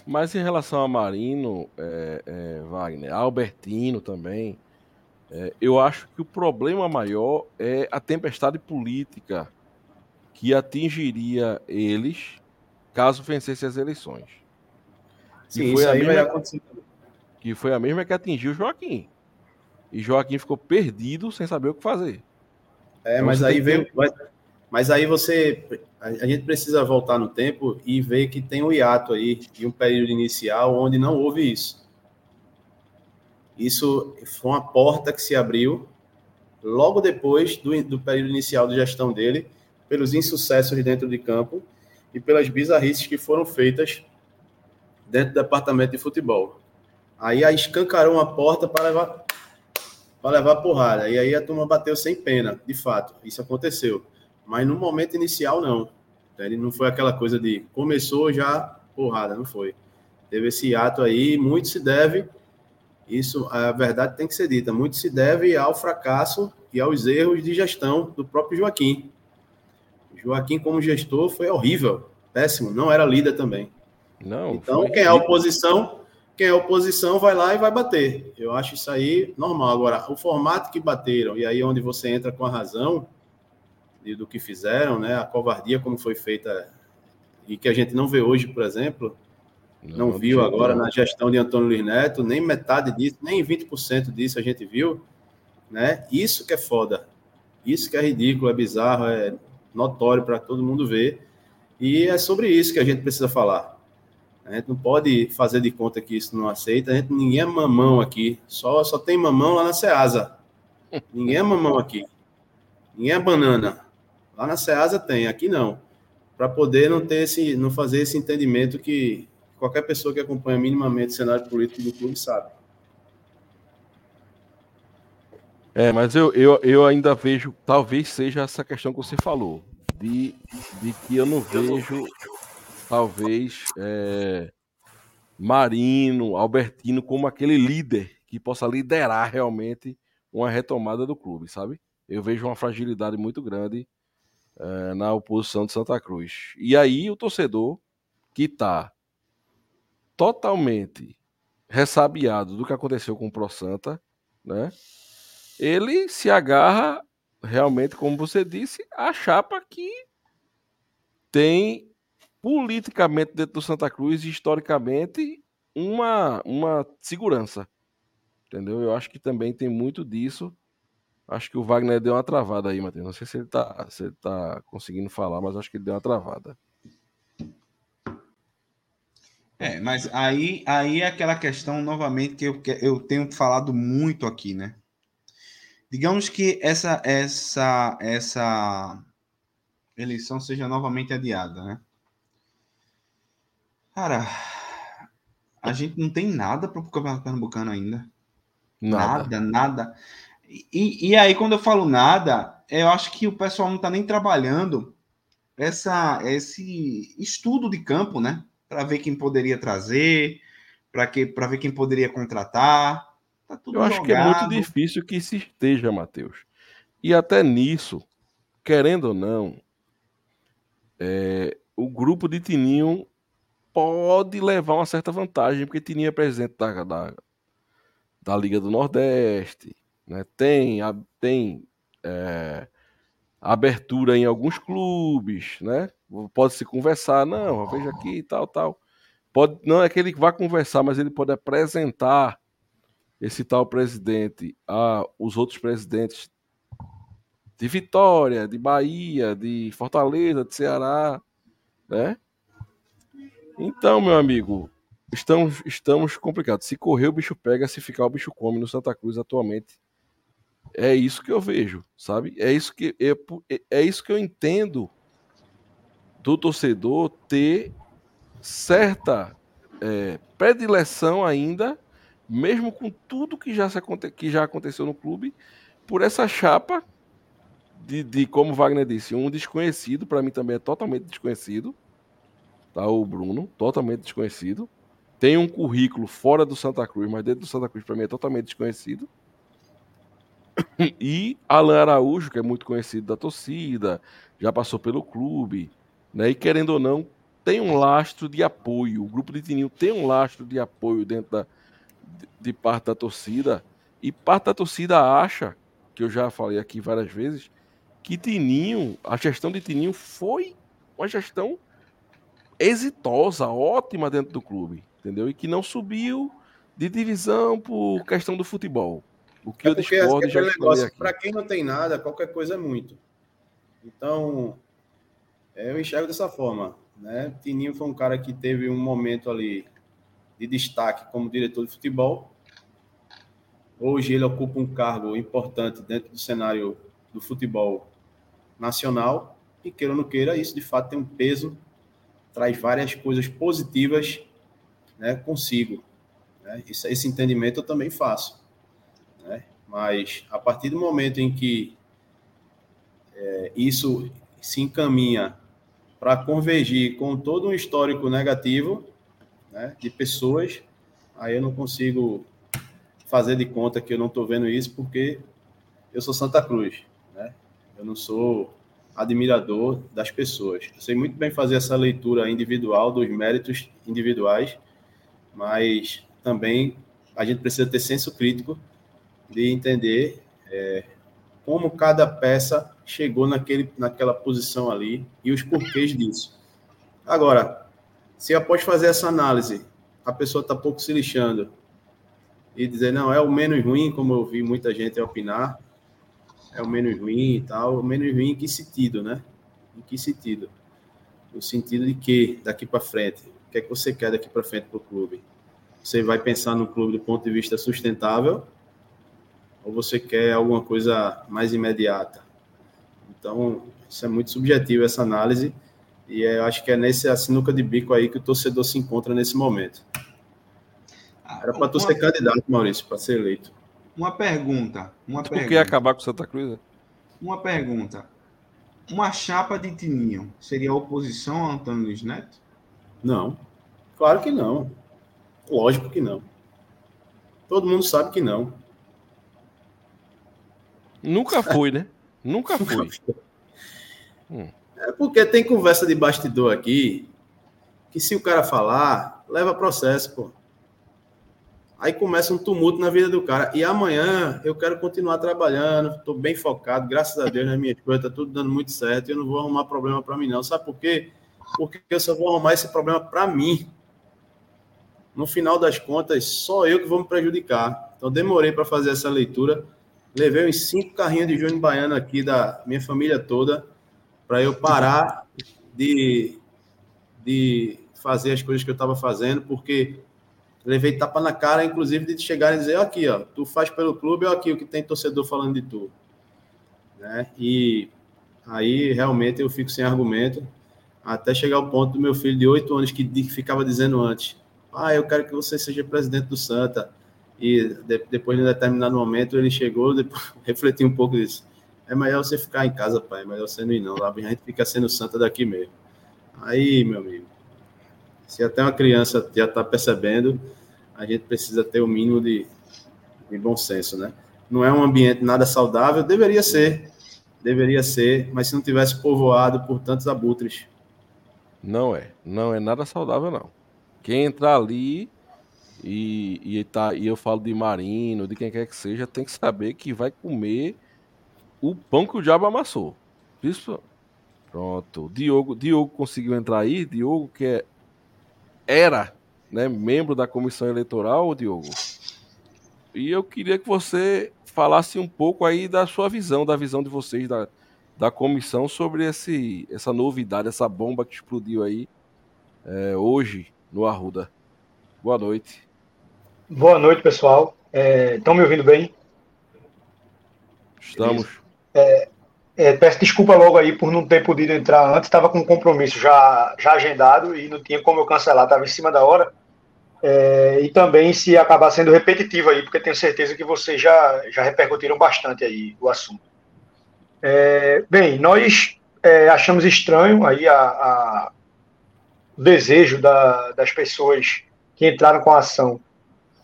Mas em relação a Marino, é, é, Wagner, Albertino também, é, eu acho que o problema maior é a tempestade política que atingiria eles caso vencesse as eleições. Sim, isso aí mesma... vai acontecer que foi a mesma que atingiu Joaquim. E Joaquim ficou perdido sem saber o que fazer. É, então, mas aí veio. Mas aí você. A gente precisa voltar no tempo e ver que tem um hiato aí de um período inicial onde não houve isso. Isso foi uma porta que se abriu logo depois do, do período inicial de gestão dele, pelos insucessos dentro de campo e pelas bizarrices que foram feitas dentro do departamento de futebol. Aí a escancarou uma porta para levar para levar porrada. E aí a turma bateu sem pena, de fato. Isso aconteceu. Mas no momento inicial, não. Ele não foi aquela coisa de começou já porrada, não foi. Teve esse ato aí, muito se deve, isso, a verdade tem que ser dita, muito se deve ao fracasso e aos erros de gestão do próprio Joaquim. Joaquim, como gestor, foi horrível, péssimo, não era líder também. Não. Então, quem é oposição quem é oposição vai lá e vai bater. Eu acho isso aí normal. Agora, o formato que bateram, e aí onde você entra com a razão do que fizeram, né? A covardia como foi feita e que a gente não vê hoje, por exemplo, não, não viu agora não. na gestão de Antônio Luiz Neto, nem metade disso, nem 20% disso a gente viu, né? Isso que é foda. Isso que é ridículo, é bizarro, é notório para todo mundo ver. E é sobre isso que a gente precisa falar. A gente não pode fazer de conta que isso não aceita. A gente, ninguém é mamão aqui. Só, só tem mamão lá na Ceasa. Ninguém é mamão aqui. Ninguém é banana. Lá na Ceasa tem, aqui não. Para poder não ter esse, não fazer esse entendimento que qualquer pessoa que acompanha minimamente o cenário político do clube sabe. É, mas eu, eu, eu ainda vejo, talvez seja essa questão que você falou, de, de que eu não vejo talvez é, Marino, Albertino como aquele líder que possa liderar realmente uma retomada do clube, sabe? Eu vejo uma fragilidade muito grande é, na oposição de Santa Cruz. E aí o torcedor que está totalmente ressabiado do que aconteceu com o Pro Santa, né? Ele se agarra realmente, como você disse, à chapa que tem politicamente dentro do Santa Cruz historicamente uma, uma segurança. Entendeu? Eu acho que também tem muito disso. Acho que o Wagner deu uma travada aí, Matheus. Não sei se ele tá, se ele tá conseguindo falar, mas acho que ele deu uma travada. É, mas aí, aí é aquela questão, novamente, que eu, eu tenho falado muito aqui, né? Digamos que essa, essa, essa eleição seja novamente adiada, né? Cara, a gente não tem nada para o Campeonato Pernambucano ainda. Nada. nada, nada. E, e aí, quando eu falo nada, eu acho que o pessoal não está nem trabalhando essa, esse estudo de campo, né? Para ver quem poderia trazer, para ver quem poderia contratar. Tá eu acho jogado. que é muito difícil que se esteja, Matheus. E até nisso, querendo ou não, é, o grupo de Tininho pode levar uma certa vantagem, porque Tininho é presidente da, da, da Liga do Nordeste, né? tem, a, tem é, abertura em alguns clubes, né? Pode se conversar, não, veja aqui, tal, tal. Pode, não é que ele vá conversar, mas ele pode apresentar esse tal presidente a os outros presidentes de Vitória, de Bahia, de Fortaleza, de Ceará, né? Então, meu amigo, estamos, estamos complicados. Se correr, o bicho pega, se ficar, o bicho come no Santa Cruz atualmente. É isso que eu vejo, sabe? É isso que, é, é isso que eu entendo do torcedor ter certa é, predileção ainda, mesmo com tudo que já, se, que já aconteceu no clube, por essa chapa de, de como Wagner disse, um desconhecido, para mim também é totalmente desconhecido, tá? O Bruno, totalmente desconhecido. Tem um currículo fora do Santa Cruz, mas dentro do Santa Cruz para mim é totalmente desconhecido. E Alan Araújo, que é muito conhecido da torcida, já passou pelo clube, né? E querendo ou não, tem um lastro de apoio. O grupo de Tininho tem um lastro de apoio dentro da, de, parte da torcida. E parte da torcida acha, que eu já falei aqui várias vezes, que Tininho, a gestão de Tininho foi uma gestão exitosa, ótima dentro do clube, entendeu? E que não subiu de divisão por questão do futebol. O que é eu discordo já negócio, Para quem não tem nada, qualquer coisa é muito. Então, eu enxergo dessa forma. Né? Tininho foi um cara que teve um momento ali de destaque como diretor de futebol. Hoje ele ocupa um cargo importante dentro do cenário do futebol nacional. E queira ou não queira, isso de fato tem um peso traz várias coisas positivas né, consigo. Né? Esse, esse entendimento eu também faço. Mas a partir do momento em que é, isso se encaminha para convergir com todo um histórico negativo né, de pessoas, aí eu não consigo fazer de conta que eu não estou vendo isso, porque eu sou Santa Cruz. Né? Eu não sou admirador das pessoas. Eu sei muito bem fazer essa leitura individual dos méritos individuais, mas também a gente precisa ter senso crítico de entender é, como cada peça chegou naquele, naquela posição ali e os porquês disso. Agora, se após fazer essa análise a pessoa está pouco se lixando e dizer, não, é o menos ruim, como eu vi muita gente opinar, é o menos ruim e tal. O menos ruim em que sentido, né? Em que sentido? No sentido de que, daqui para frente, o que é que você quer daqui para frente para o clube? Você vai pensar no clube do ponto de vista sustentável ou você quer alguma coisa mais imediata? Então, isso é muito subjetivo, essa análise, e eu acho que é nesse sinuca de bico aí que o torcedor se encontra nesse momento. Era para tu ser candidato, Maurício, para ser eleito. Uma pergunta. Uma tu pergunta. quer acabar com Santa Cruz? Né? Uma pergunta. Uma chapa de Tininho seria oposição a Antônio Luiz Neto? Não. Claro que não. Lógico que não. Todo mundo sabe que não. Nunca foi, né? Nunca foi. Hum. É porque tem conversa de bastidor aqui que se o cara falar, leva processo, pô. Aí começa um tumulto na vida do cara. E amanhã eu quero continuar trabalhando, estou bem focado, graças a Deus nas minhas coisas, está tudo dando muito certo. Eu não vou arrumar problema para mim, não. Sabe por quê? Porque eu só vou arrumar esse problema para mim. No final das contas, só eu que vou me prejudicar. Então, demorei para fazer essa leitura. Levei uns cinco carrinhos de Júnior Baiano aqui da minha família toda para eu parar de, de fazer as coisas que eu estava fazendo, porque levei tapa na cara, inclusive, de chegar e dizer, aqui, ó, tu faz pelo clube, ó, aqui o que tem torcedor falando de tu. Né? E aí, realmente, eu fico sem argumento, até chegar ao ponto do meu filho de oito anos, que ficava dizendo antes, ah, eu quero que você seja presidente do Santa. E de, depois de um determinado momento ele chegou, depois, refletiu um pouco disso. É melhor você ficar em casa, pai, é melhor você não ir não, lá a gente fica sendo santa daqui mesmo. Aí, meu amigo, se até uma criança já está percebendo, a gente precisa ter o mínimo de, de bom senso, né? Não é um ambiente nada saudável, deveria ser, deveria ser, mas se não tivesse povoado por tantos abutres. Não é, não é nada saudável, não. Quem entrar ali e, e, tá, e eu falo de marino, de quem quer que seja, tem que saber que vai comer o pão que o diabo amassou. Isso. Pronto. Diogo, Diogo conseguiu entrar aí. Diogo, que é, era né, membro da comissão eleitoral, Diogo. E eu queria que você falasse um pouco aí da sua visão, da visão de vocês da, da comissão sobre esse, essa novidade, essa bomba que explodiu aí é, hoje no Arruda. Boa noite. Boa noite, pessoal. Estão é, me ouvindo bem? Estamos. É, é, peço desculpa logo aí por não ter podido entrar antes, estava com um compromisso já, já agendado e não tinha como eu cancelar, estava em cima da hora. É, e também se acabar sendo repetitivo aí, porque tenho certeza que vocês já, já repercutiram bastante aí o assunto. É, bem, nós é, achamos estranho aí a, a o desejo da, das pessoas que entraram com a ação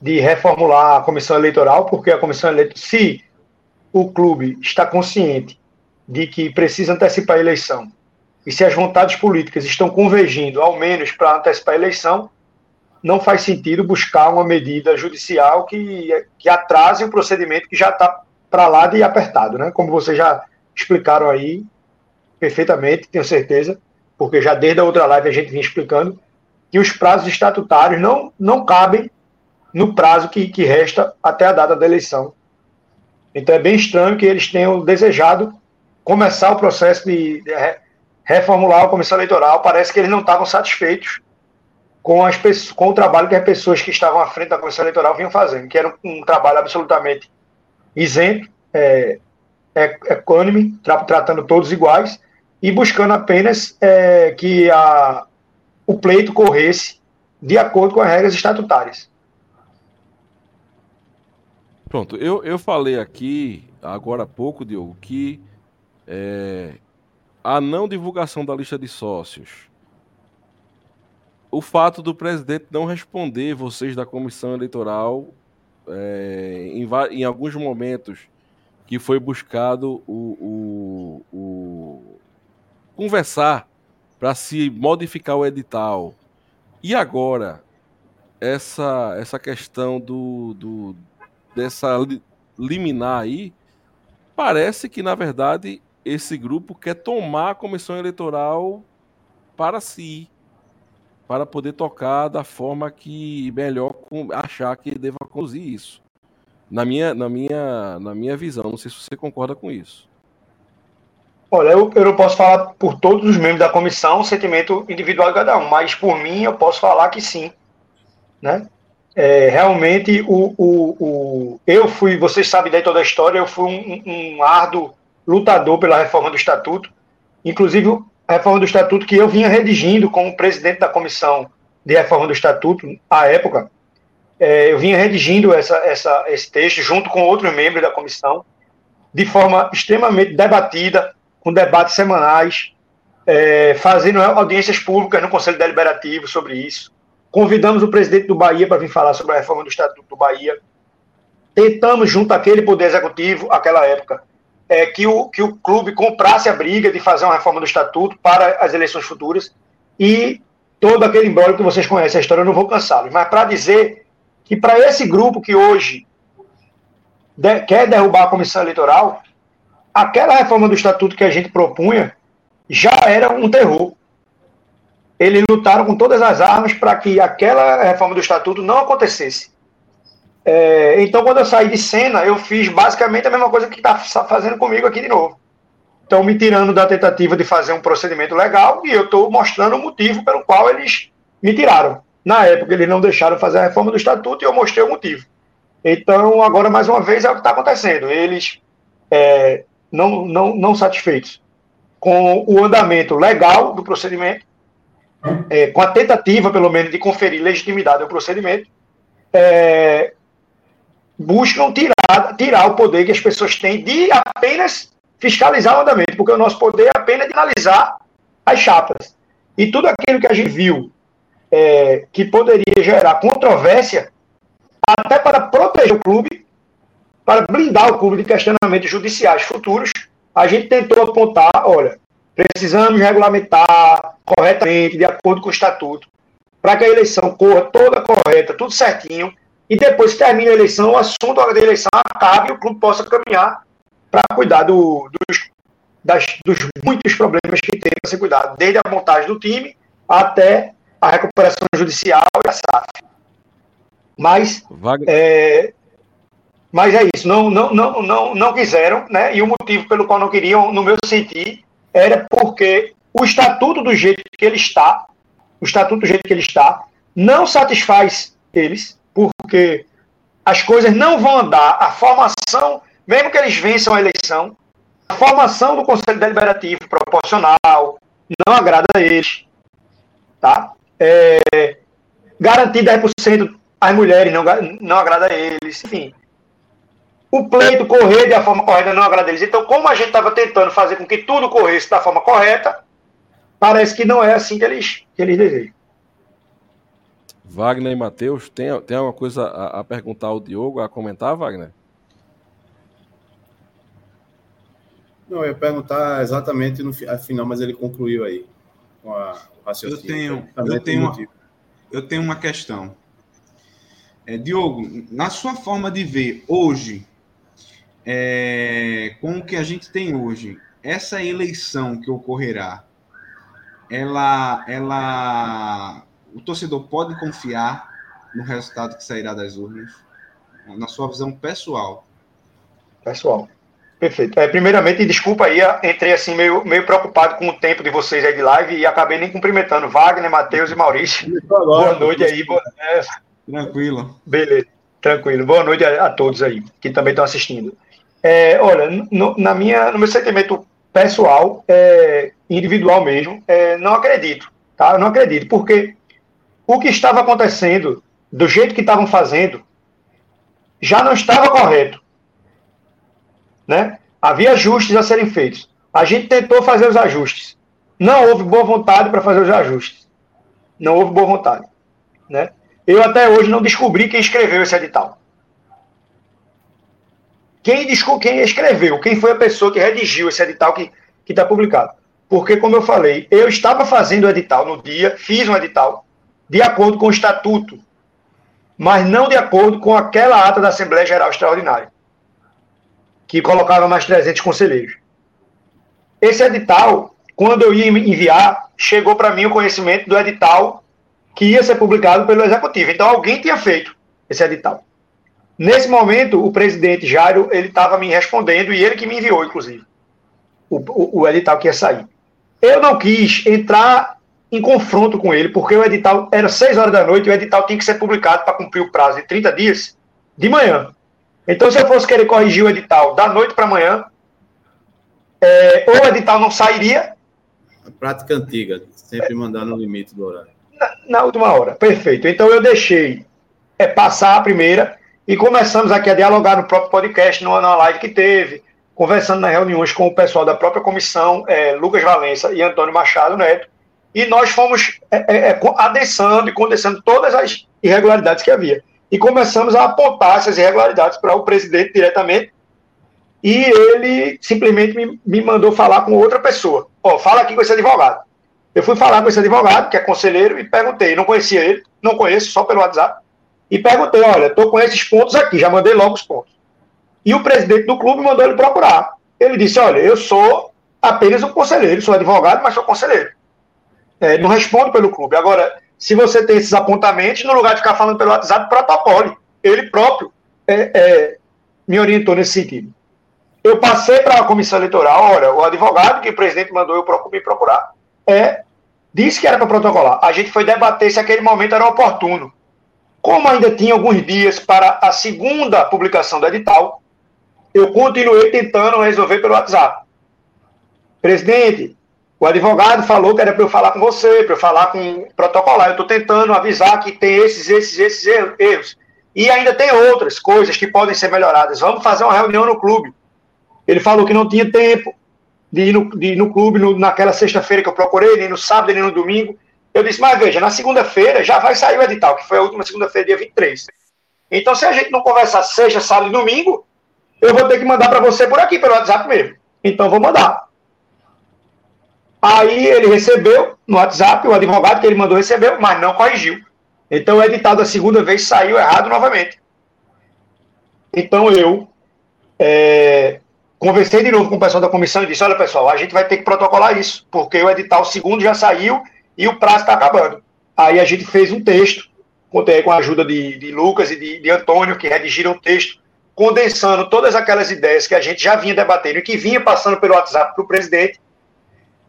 de reformular a comissão eleitoral, porque a comissão eleitoral, se o clube está consciente de que precisa antecipar a eleição, e se as vontades políticas estão convergindo, ao menos para antecipar a eleição, não faz sentido buscar uma medida judicial que, que atrase o procedimento que já está para lá de apertado, né? Como vocês já explicaram aí perfeitamente, tenho certeza, porque já desde a outra live a gente vinha explicando que os prazos estatutários não, não cabem no prazo que, que resta até a data da eleição. Então é bem estranho que eles tenham desejado começar o processo de, de reformular a comissão eleitoral. Parece que eles não estavam satisfeitos com, as, com o trabalho que as pessoas que estavam à frente da comissão eleitoral vinham fazendo, que era um, um trabalho absolutamente isento, é, é, econômico, tra, tratando todos iguais e buscando apenas é, que a, o pleito corresse de acordo com as regras estatutárias. Pronto, eu, eu falei aqui, agora há pouco, Diogo, que é, a não divulgação da lista de sócios o fato do presidente não responder vocês da comissão eleitoral é, em, em, alguns momentos que foi buscado o, o, o conversar para se modificar o edital. E agora, essa, essa questão do, do dessa liminar aí, parece que, na verdade, esse grupo quer tomar a comissão eleitoral para si para poder tocar da forma que melhor achar que deva conduzir isso. Na minha, na minha, na minha visão, não sei se você concorda com isso. Olha, eu, eu não posso falar por todos os membros da comissão sentimento individual de cada um, mas por mim eu posso falar que sim. Né? É, realmente, o, o, o, eu fui, vocês sabem daí toda a história, eu fui um, um árduo lutador pela reforma do Estatuto. Inclusive, a reforma do Estatuto que eu vinha redigindo como presidente da comissão de reforma do Estatuto, à época, é, eu vinha redigindo essa, essa, esse texto junto com outros membros da comissão, de forma extremamente debatida, com debates semanais, é, fazendo audiências públicas no Conselho Deliberativo sobre isso. Convidamos o presidente do Bahia para vir falar sobre a reforma do Estatuto do Bahia. Tentamos, junto àquele Poder Executivo, aquela época, é, que, o, que o clube comprasse a briga de fazer uma reforma do estatuto para as eleições futuras e todo aquele embrólio que vocês conhecem a história, eu não vou cansá-los. Mas para dizer que para esse grupo que hoje de, quer derrubar a comissão eleitoral, aquela reforma do estatuto que a gente propunha já era um terror. Eles lutaram com todas as armas para que aquela reforma do estatuto não acontecesse. É, então, quando eu saí de cena, eu fiz basicamente a mesma coisa que está fazendo comigo aqui de novo. Estão me tirando da tentativa de fazer um procedimento legal e eu estou mostrando o motivo pelo qual eles me tiraram. Na época, eles não deixaram fazer a reforma do estatuto e eu mostrei o motivo. Então, agora, mais uma vez, é o que está acontecendo. Eles, é, não, não, não satisfeitos com o andamento legal do procedimento, é, com a tentativa, pelo menos, de conferir legitimidade ao procedimento, é, buscam tirar, tirar o poder que as pessoas têm de apenas fiscalizar o andamento, porque o nosso poder é apenas de analisar as chapas. E tudo aquilo que a gente viu é, que poderia gerar controvérsia, até para proteger o clube, para blindar o clube de questionamentos judiciais futuros, a gente tentou apontar, olha, precisamos regulamentar corretamente, de acordo com o estatuto, para que a eleição corra toda correta, tudo certinho, e depois que termine a eleição, o assunto da eleição acabe e o clube possa caminhar para cuidar do, dos, das, dos muitos problemas que tem para ser cuidado, desde a montagem do time até a recuperação judicial e a SAF. Mas, é, mas é isso, não, não, não, não, não quiseram, né? E o motivo pelo qual não queriam, no meu sentir, era porque o estatuto do jeito que ele está, o estatuto do jeito que ele está, não satisfaz eles, porque as coisas não vão andar, a formação, mesmo que eles vençam a eleição, a formação do Conselho Deliberativo proporcional não agrada a eles, tá? É, garantir 10% às mulheres não, não agrada a eles, enfim. O pleito correr da forma correta não agrada eles. Então, como a gente estava tentando fazer com que tudo corresse da forma correta, parece que não é assim que eles, que eles desejam. Wagner e Matheus, tem, tem alguma coisa a, a, perguntar ao Diogo, a comentar, Wagner? Não, eu ia perguntar exatamente no final, mas ele concluiu aí com a, eu tenho, eu tenho, uma, eu tenho uma questão. É, Diogo, na sua forma de ver hoje, é, com o que a gente tem hoje, essa eleição que ocorrerá, ela, ela, o torcedor pode confiar no resultado que sairá das urnas, na sua visão pessoal. Pessoal. Perfeito. É, primeiramente, desculpa aí, entrei assim meio, meio preocupado com o tempo de vocês aí de live e acabei nem cumprimentando Wagner, Matheus e Maurício. Boa noite aí. Boa... É... Tranquilo. Beleza, tranquilo. Boa noite a, a todos aí que também estão assistindo. É, olha, no, na minha, no meu sentimento pessoal, é, individual mesmo, é, não acredito, tá? Eu não acredito, porque o que estava acontecendo, do jeito que estavam fazendo, já não estava correto né? Havia ajustes a serem feitos. A gente tentou fazer os ajustes. Não houve boa vontade para fazer os ajustes. Não houve boa vontade. Né? Eu até hoje não descobri quem escreveu esse edital. Quem, quem escreveu, quem foi a pessoa que redigiu esse edital que está publicado. Porque, como eu falei, eu estava fazendo o edital no dia, fiz um edital, de acordo com o estatuto, mas não de acordo com aquela ata da Assembleia Geral Extraordinária que colocava mais 300 conselheiros. Esse edital, quando eu ia enviar, chegou para mim o conhecimento do edital que ia ser publicado pelo executivo. Então alguém tinha feito esse edital. Nesse momento, o presidente Jairo ele estava me respondendo e ele que me enviou, inclusive, o, o, o edital que ia sair. Eu não quis entrar em confronto com ele, porque o edital era 6 horas da noite e o edital tinha que ser publicado para cumprir o prazo de 30 dias de manhã. Então, se eu fosse querer corrigir o edital da noite para amanhã, é, ou o edital não sairia. A prática antiga, sempre mandar no limite do horário. Na, na última hora, perfeito. Então, eu deixei é, passar a primeira e começamos aqui a dialogar no próprio podcast, numa live que teve, conversando nas reuniões com o pessoal da própria comissão, é, Lucas Valença e Antônio Machado Neto, e nós fomos é, é, é adensando e condensando todas as irregularidades que havia e começamos a apontar essas irregularidades para o presidente diretamente. E ele simplesmente me, me mandou falar com outra pessoa. Ó, fala aqui com esse advogado. Eu fui falar com esse advogado, que é conselheiro, e perguntei. Não conhecia ele, não conheço, só pelo WhatsApp. E perguntei: olha, estou com esses pontos aqui, já mandei logo os pontos. E o presidente do clube mandou ele procurar. Ele disse: olha, eu sou apenas um conselheiro, sou advogado, mas sou conselheiro. É, não respondo pelo clube. Agora, se você tem esses apontamentos, no lugar de ficar falando pelo WhatsApp, protocole. Ele próprio é, é, me orientou nesse sentido. Eu passei para a comissão eleitoral, olha, o advogado que o presidente mandou eu me procurar, é, disse que era para protocolar. A gente foi debater se aquele momento era oportuno. Como ainda tinha alguns dias para a segunda publicação do edital, eu continuei tentando resolver pelo WhatsApp. Presidente, o advogado falou que era para eu falar com você, para eu falar com protocolar. Eu estou tentando avisar que tem esses, esses, esses erros. E ainda tem outras coisas que podem ser melhoradas. Vamos fazer uma reunião no clube. Ele falou que não tinha tempo de ir no, de ir no clube no, naquela sexta-feira que eu procurei, nem no sábado, nem no domingo. Eu disse, mas veja, na segunda-feira já vai sair o edital, que foi a última segunda-feira, dia 23. Então, se a gente não conversar sexta, sábado e domingo, eu vou ter que mandar para você por aqui, pelo WhatsApp mesmo. Então, vou mandar. Aí ele recebeu no WhatsApp, o advogado que ele mandou recebeu, mas não corrigiu. Então o edital da segunda vez saiu errado novamente. Então eu é, conversei de novo com o pessoal da comissão e disse: olha pessoal, a gente vai ter que protocolar isso, porque o edital segundo já saiu e o prazo está acabando. Aí a gente fez um texto, contei com a ajuda de, de Lucas e de, de Antônio, que redigiram o texto, condensando todas aquelas ideias que a gente já vinha debatendo e que vinha passando pelo WhatsApp para o presidente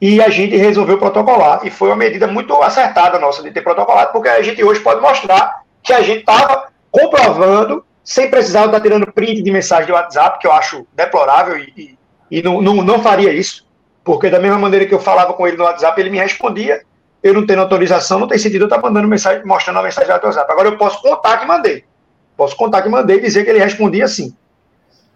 e a gente resolveu protocolar. E foi uma medida muito acertada nossa de ter protocolado, porque a gente hoje pode mostrar que a gente estava comprovando, sem precisar estar tirando print de mensagem do WhatsApp, que eu acho deplorável e, e, e não, não, não faria isso, porque da mesma maneira que eu falava com ele no WhatsApp, ele me respondia. Eu não tendo autorização, não tem sentido eu estar mandando mensagem, mostrando a mensagem do WhatsApp. Agora eu posso contar que mandei. Posso contar que mandei e dizer que ele respondia assim.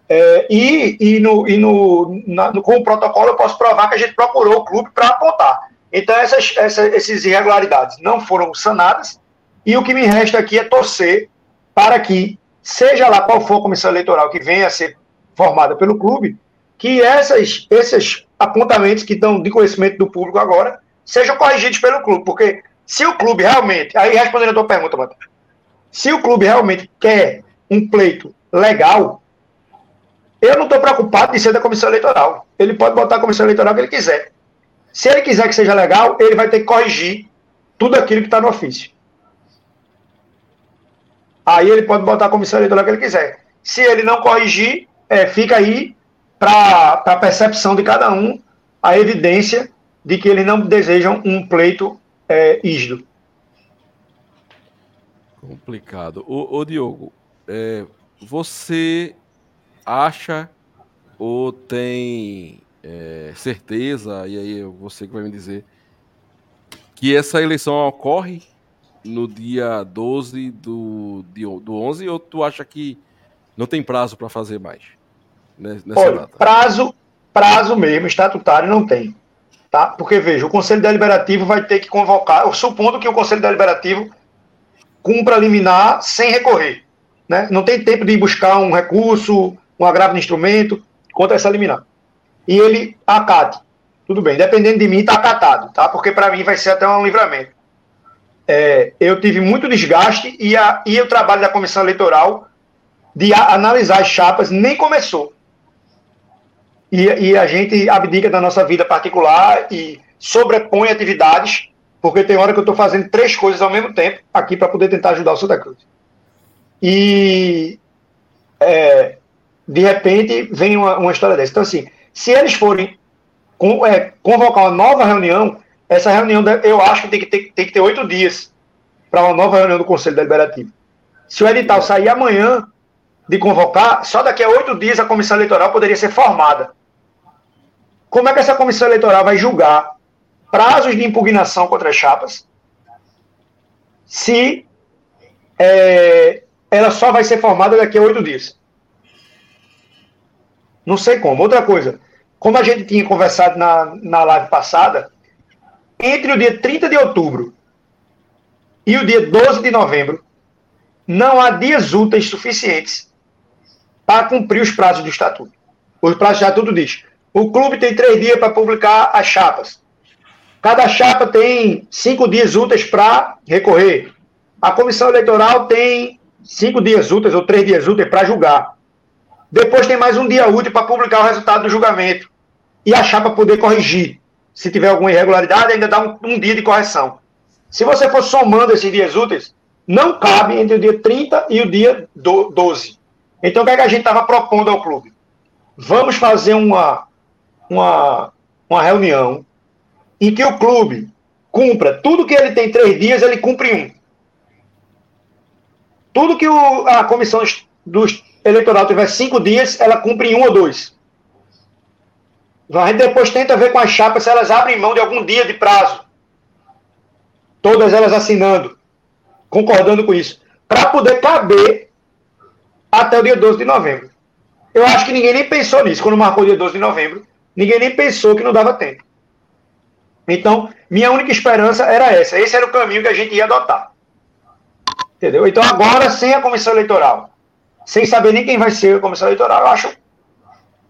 É, e e, no, e no, na, no, com o protocolo eu posso provar que a gente procurou o clube para apontar. Então, essas, essas, essas irregularidades não foram sanadas, e o que me resta aqui é torcer para que, seja lá qual for a comissão eleitoral que venha a ser formada pelo clube, que essas, esses apontamentos que estão de conhecimento do público agora sejam corrigidos pelo clube, porque se o clube realmente, aí respondendo a tua pergunta, Matheus, se o clube realmente quer um pleito legal, eu não estou preocupado de ser da comissão eleitoral. Ele pode botar a comissão eleitoral que ele quiser. Se ele quiser que seja legal, ele vai ter que corrigir tudo aquilo que está no ofício. Aí ele pode botar a comissão eleitoral que ele quiser. Se ele não corrigir, é, fica aí para a percepção de cada um a evidência de que eles não desejam um pleito é, ígido. Complicado. Ô, ô Diogo, é, você acha ou tem é, certeza, e aí você que vai me dizer, que essa eleição ocorre no dia 12 do, do 11 ou tu acha que não tem prazo para fazer mais? Nessa Olha, data? prazo, prazo mesmo, estatutário não tem. Tá? Porque, veja, o Conselho Deliberativo vai ter que convocar, supondo que o Conselho Deliberativo cumpra liminar sem recorrer. Né? Não tem tempo de buscar um recurso, um agravo de instrumento contra essa liminar. E ele acate. Tudo bem, dependendo de mim, está acatado, tá? Porque para mim vai ser até um livramento. É, eu tive muito desgaste e, a, e o trabalho da comissão eleitoral de a, analisar as chapas nem começou. E, e, a gente abdica da nossa vida particular e sobrepõe atividades, porque tem hora que eu estou fazendo três coisas ao mesmo tempo aqui para poder tentar ajudar o Santa Cruz. E é, de repente vem uma, uma história dessa. Então, assim, se eles forem com, é, convocar uma nova reunião, essa reunião eu acho que tem que ter, tem que ter oito dias para uma nova reunião do Conselho Deliberativo. Se o edital sair amanhã de convocar, só daqui a oito dias a comissão eleitoral poderia ser formada. Como é que essa comissão eleitoral vai julgar prazos de impugnação contra as chapas se é, ela só vai ser formada daqui a oito dias? Não sei como. Outra coisa, como a gente tinha conversado na, na live passada, entre o dia 30 de outubro e o dia 12 de novembro, não há dias úteis suficientes para cumprir os prazos do estatuto. O prazo do estatuto diz: o clube tem três dias para publicar as chapas. Cada chapa tem cinco dias úteis para recorrer. A comissão eleitoral tem cinco dias úteis ou três dias úteis para julgar. Depois tem mais um dia útil para publicar o resultado do julgamento. E achar para poder corrigir. Se tiver alguma irregularidade, ainda dá um, um dia de correção. Se você for somando esses dias úteis, não cabe entre o dia 30 e o dia 12. Então, o que, é que a gente estava propondo ao clube? Vamos fazer uma, uma, uma reunião em que o clube cumpra tudo que ele tem três dias, ele cumpre um. Tudo que o, a comissão dos eleitoral tiver cinco dias, ela cumpre em um ou dois. A gente depois tenta ver com as chapas se elas abrem mão de algum dia de prazo. Todas elas assinando, concordando com isso. Para poder caber até o dia 12 de novembro. Eu acho que ninguém nem pensou nisso. Quando marcou o dia 12 de novembro, ninguém nem pensou que não dava tempo. Então, minha única esperança era essa. Esse era o caminho que a gente ia adotar. Entendeu? Então, agora, sem a comissão eleitoral, sem saber nem quem vai ser a comissão eleitoral, eu acho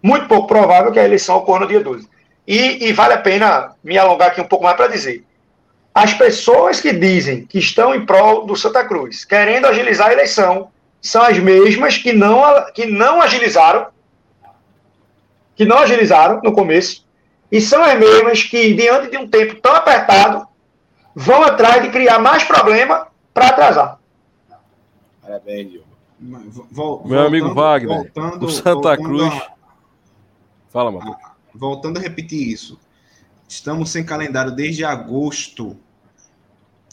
muito pouco provável que a eleição ocorra no dia 12. E, e vale a pena me alongar aqui um pouco mais para dizer. As pessoas que dizem que estão em prol do Santa Cruz, querendo agilizar a eleição, são as mesmas que não, que não agilizaram, que não agilizaram no começo, e são as mesmas que, diante de um tempo tão apertado, vão atrás de criar mais problema para atrasar. Parabéns, Diogo. Meu amigo Wagner, voltando, o Santa Cruz. A... Fala, mano. Voltando a repetir isso. Estamos sem calendário desde agosto.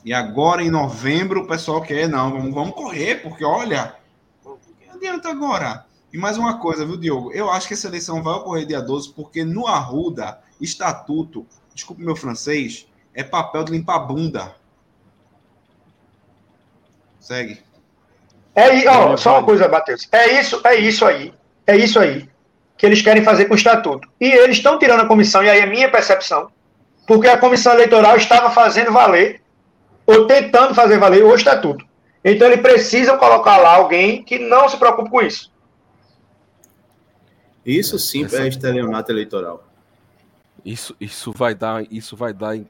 E agora, em novembro, o pessoal quer, não, vamos, vamos correr, porque olha, o que adianta agora? E mais uma coisa, viu, Diogo? Eu acho que essa eleição vai ocorrer dia 12, porque no Arruda, estatuto, desculpe meu francês, é papel de limpar a bunda. Segue. É, ó, só uma coisa, Matheus. É isso, é isso aí. É isso aí que eles querem fazer com o estatuto. E eles estão tirando a comissão, e aí é minha percepção, porque a comissão eleitoral estava fazendo valer, ou tentando fazer valer o estatuto. Então eles precisam colocar lá alguém que não se preocupe com isso. Isso sim é estelionato eleitoral. Isso, isso vai dar, isso vai dar em,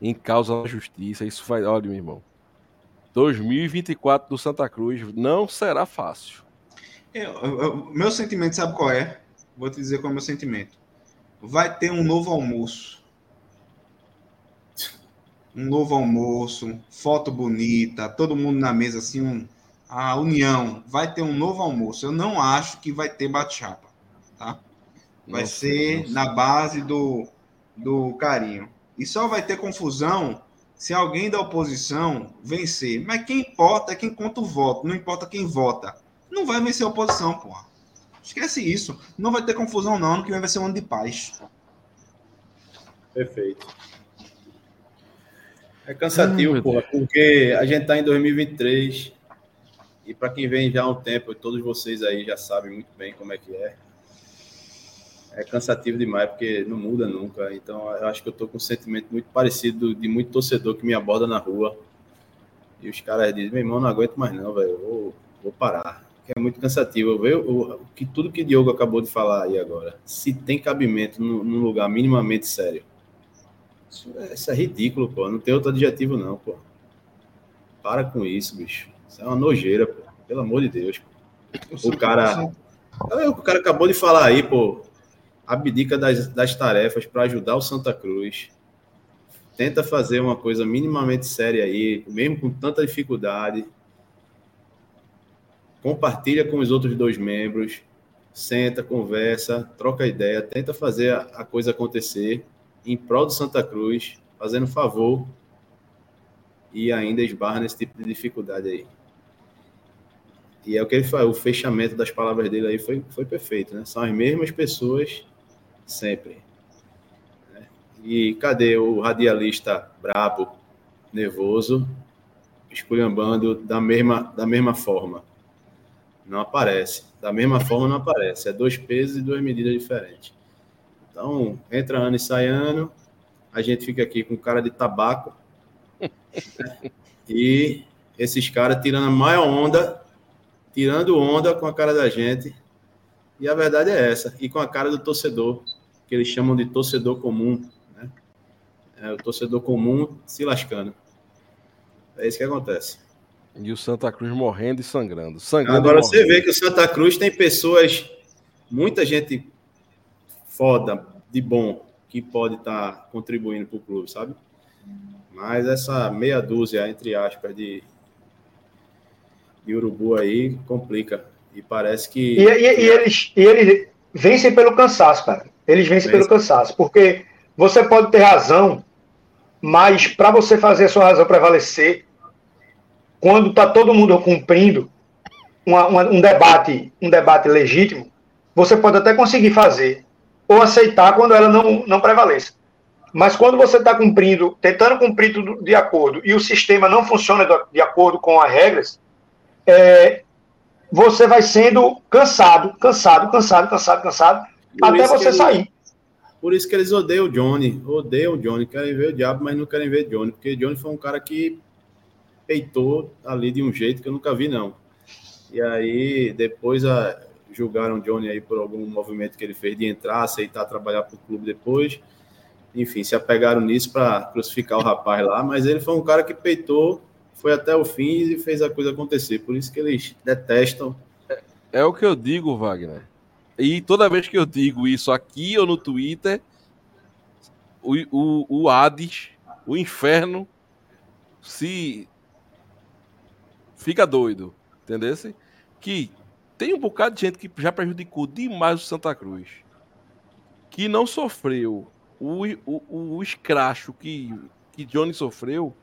em causa da justiça. Isso vai, olha, meu irmão. 2024 do Santa Cruz não será fácil. Eu, eu, meu sentimento, sabe qual é? Vou te dizer qual é o meu sentimento. Vai ter um novo almoço. Um novo almoço, foto bonita, todo mundo na mesa, assim, um, a união. Vai ter um novo almoço. Eu não acho que vai ter bate-chapa, tá? Vai nossa, ser nossa. na base do, do carinho. E só vai ter confusão se alguém da oposição vencer. Mas quem importa é quem conta o voto, não importa quem vota. Não vai vencer a oposição, porra. Esquece isso. Não vai ter confusão, não. Ano que vem vai ser um ano de paz. Perfeito. É cansativo, porra, porque a gente tá em 2023 e para quem vem já há um tempo, todos vocês aí já sabem muito bem como é que é é cansativo demais, porque não muda nunca. Então, eu acho que eu tô com um sentimento muito parecido de muito torcedor que me aborda na rua. E os caras dizem, meu irmão, não aguento mais não, velho, vou, vou parar. Que é muito cansativo. Eu, o que tudo que o Diogo acabou de falar aí agora, se tem cabimento num, num lugar minimamente sério. Isso é, isso é, ridículo, pô. Não tem outro adjetivo, não, pô. Para com isso, bicho. Isso é uma nojeira, pô. Pelo amor de Deus. Pô. O cara. O cara acabou de falar aí, pô abdica das, das tarefas para ajudar o Santa Cruz, tenta fazer uma coisa minimamente séria aí, mesmo com tanta dificuldade, compartilha com os outros dois membros, senta, conversa, troca ideia, tenta fazer a, a coisa acontecer em prol do Santa Cruz, fazendo favor e ainda esbarra nesse tipo de dificuldade aí. E é o que ele faz, o fechamento das palavras dele aí foi, foi perfeito, né? São as mesmas pessoas sempre. Né? E cadê o radialista brabo, nervoso, esculhambando da mesma, da mesma forma? Não aparece. Da mesma forma não aparece. É dois pesos e duas medidas diferentes. Então, entra ano e sai ano, a gente fica aqui com cara de tabaco. e esses caras tirando a maior onda, tirando onda com a cara da gente e a verdade é essa. E com a cara do torcedor, que eles chamam de torcedor comum. Né? É o torcedor comum se lascando. É isso que acontece. E o Santa Cruz morrendo e sangrando. sangrando Agora você morrendo. vê que o Santa Cruz tem pessoas, muita gente foda, de bom, que pode estar tá contribuindo para o clube, sabe? Mas essa meia dúzia, entre aspas, de, de urubu aí complica. E parece que. E, e, e eles, e eles vencem pelo cansaço, cara. Eles vencem Vence. pelo cansaço. Porque você pode ter razão, mas para você fazer a sua razão prevalecer, quando está todo mundo cumprindo uma, uma, um debate um debate legítimo, você pode até conseguir fazer ou aceitar quando ela não, não prevaleça. Mas quando você está cumprindo, tentando cumprir tudo de acordo e o sistema não funciona de acordo com as regras, é, você vai sendo cansado, cansado, cansado, cansado, cansado, até você sair. Por isso que eles odeiam o Johnny. Odeiam o Johnny. Querem ver o diabo, mas não querem ver Johnny. Porque Johnny foi um cara que peitou ali de um jeito que eu nunca vi, não. E aí, depois a, julgaram Johnny aí por algum movimento que ele fez de entrar, aceitar trabalhar para o clube depois. Enfim, se apegaram nisso para crucificar o rapaz lá. Mas ele foi um cara que peitou, foi até o fim e fez a coisa acontecer. Por isso que eles detestam. É, é o que eu digo, Wagner. E toda vez que eu digo isso aqui ou no Twitter, o, o, o Hades, o inferno, se fica doido, entendeu? Que tem um bocado de gente que já prejudicou demais o Santa Cruz, que não sofreu o, o, o escracho que, que Johnny sofreu,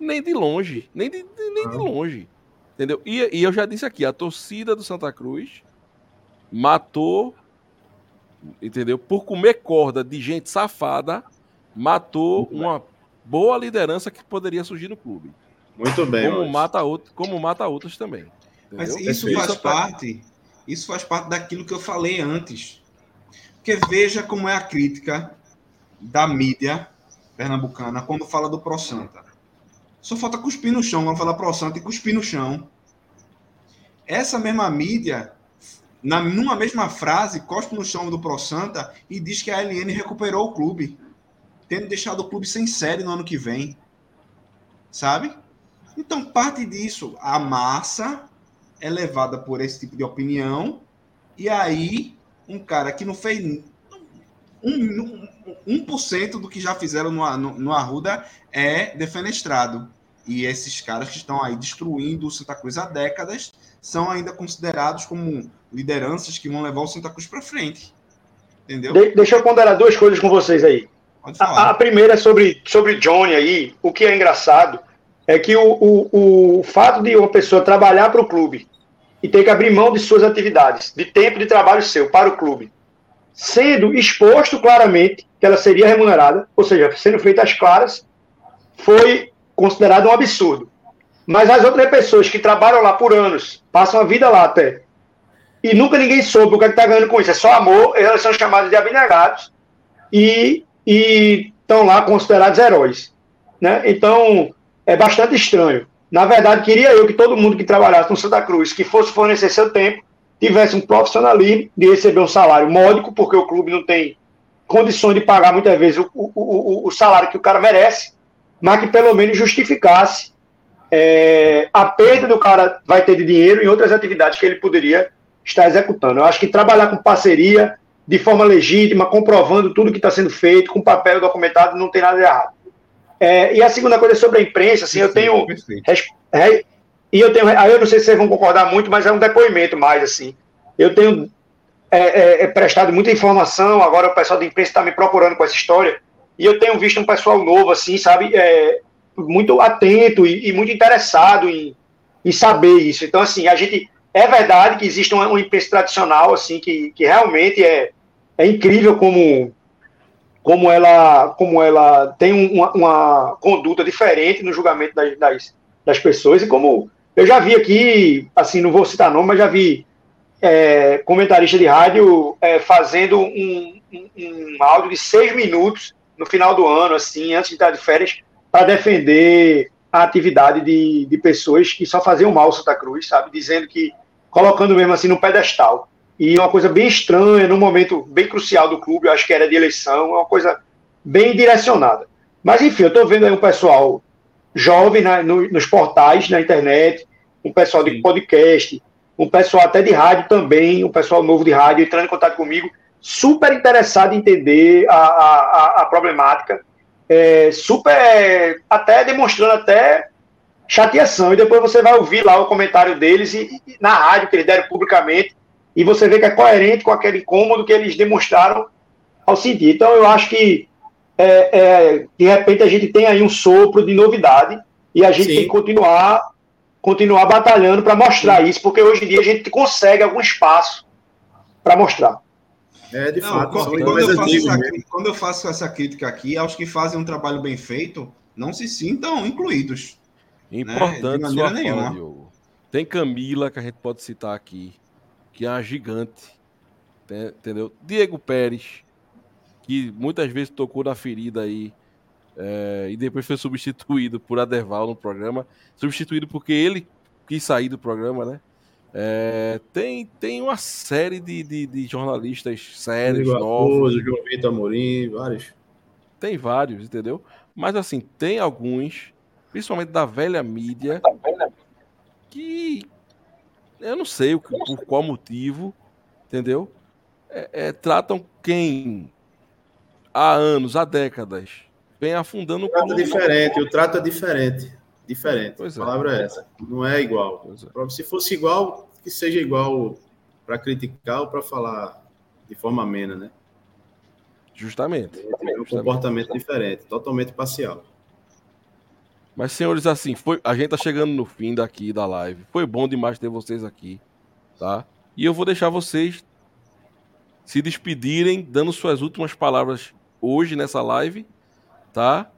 nem de longe, nem de, nem de longe, entendeu? E, e eu já disse aqui, a torcida do Santa Cruz matou, entendeu? Por comer corda de gente safada, matou uma boa liderança que poderia surgir no clube. Muito bem. Como mata outro, como mata outros também. Entendeu? Mas isso faz parte, isso faz parte daquilo que eu falei antes. Porque veja como é a crítica da mídia pernambucana quando fala do Pro Santa. Só falta cuspir no chão, vamos falar Pro Santa e cuspir no chão. Essa mesma mídia na, numa mesma frase, cospe no chão do Pro Santa e diz que a LN recuperou o clube, tendo deixado o clube sem série no ano que vem. Sabe? Então, parte disso, a massa é levada por esse tipo de opinião, e aí um cara que não fez um, um, 1% do que já fizeram no, no, no Arruda é defenestrado. E esses caras que estão aí destruindo o Santa Cruz há décadas são ainda considerados como lideranças que vão levar o Santa Cruz para frente. Entendeu? De, deixa eu ponderar duas coisas com vocês aí. A, a, primeira é sobre, sobre Johnny aí. O que é engraçado é que o, o, o fato de uma pessoa trabalhar para o clube e ter que abrir mão de suas atividades, de tempo de trabalho seu para o clube, sendo exposto claramente que ela seria remunerada, ou seja, sendo feita às claras, foi considerado um absurdo. Mas as outras pessoas que trabalham lá por anos, passam a vida lá até, e nunca ninguém soube o que é está ganhando com isso. É só amor, elas são chamadas de abnegados e estão lá considerados heróis. Né? Então, é bastante estranho. Na verdade, queria eu que todo mundo que trabalhasse no Santa Cruz, que fosse fornecer seu tempo, tivesse um profissionalismo de receber um salário módico, porque o clube não tem condições de pagar muitas vezes o, o, o, o salário que o cara merece, mas que pelo menos justificasse é, a perda do cara vai ter de dinheiro em outras atividades que ele poderia está executando. Eu acho que trabalhar com parceria, de forma legítima, comprovando tudo que está sendo feito, com papel documentado, não tem nada de errado. É, e a segunda coisa é sobre a imprensa, assim, eu tenho. É, e eu tenho. Aí eu não sei se vocês vão concordar muito, mas é um depoimento mais, assim. Eu tenho é, é, é prestado muita informação, agora o pessoal da imprensa está me procurando com essa história, e eu tenho visto um pessoal novo, assim, sabe, é, muito atento e, e muito interessado em, em saber isso. Então, assim, a gente é verdade que existe uma imprensa tradicional, assim, que, que realmente é, é incrível como, como, ela, como ela tem uma, uma conduta diferente no julgamento das, das, das, pessoas, e como eu já vi aqui, assim, não vou citar nome, mas já vi é, comentarista de rádio é, fazendo um, um, um áudio de seis minutos no final do ano, assim, antes de estar de férias, para defender a atividade de, de pessoas que só faziam mal Santa Cruz, sabe? Dizendo que colocando mesmo assim no pedestal. E uma coisa bem estranha, num momento bem crucial do clube, eu acho que era de eleição, é uma coisa bem direcionada. Mas enfim, eu estou vendo aí um pessoal jovem na, no, nos portais, na internet, um pessoal de podcast, um pessoal até de rádio também, um pessoal novo de rádio entrando em contato comigo, super interessado em entender a, a, a problemática, é, super até demonstrando até chateação. E depois você vai ouvir lá o comentário deles e, e, na rádio que eles deram publicamente e você vê que é coerente com aquele incômodo que eles demonstraram ao sentir. Então eu acho que é, é, de repente a gente tem aí um sopro de novidade e a gente Sim. tem que continuar continuar batalhando para mostrar Sim. isso, porque hoje em dia a gente consegue algum espaço para mostrar. É, de Não, fato. Quando, quando, eu essa, quando, eu faço essa, crítica aqui, aos que fazem um trabalho bem feito, não se sintam incluídos. Importante né? sua nenhuma. Fala, Tem Camila, que a gente pode citar aqui, que é uma gigante. Entendeu? Diego Pérez, que muitas vezes tocou na ferida aí. É, e depois foi substituído por Aderval no programa. Substituído porque ele quis sair do programa, né? É, tem, tem uma série de, de, de jornalistas sérios, novos. João Vitor Amorim, vários. Tem vários, entendeu? Mas assim, tem alguns, principalmente da velha mídia, que eu não sei por qual motivo, entendeu? É, é, tratam quem há anos, há décadas, vem afundando o trato é diferente, o trato é diferente. Diferente. Pois a é. palavra é essa. Não é igual. É. Se fosse igual, que seja igual para criticar ou para falar de forma amena, né? Justamente. É um comportamento diferente, totalmente parcial. Mas, senhores, assim, foi, a gente tá chegando no fim daqui da live. Foi bom demais ter vocês aqui, tá? E eu vou deixar vocês se despedirem, dando suas últimas palavras hoje nessa live, tá?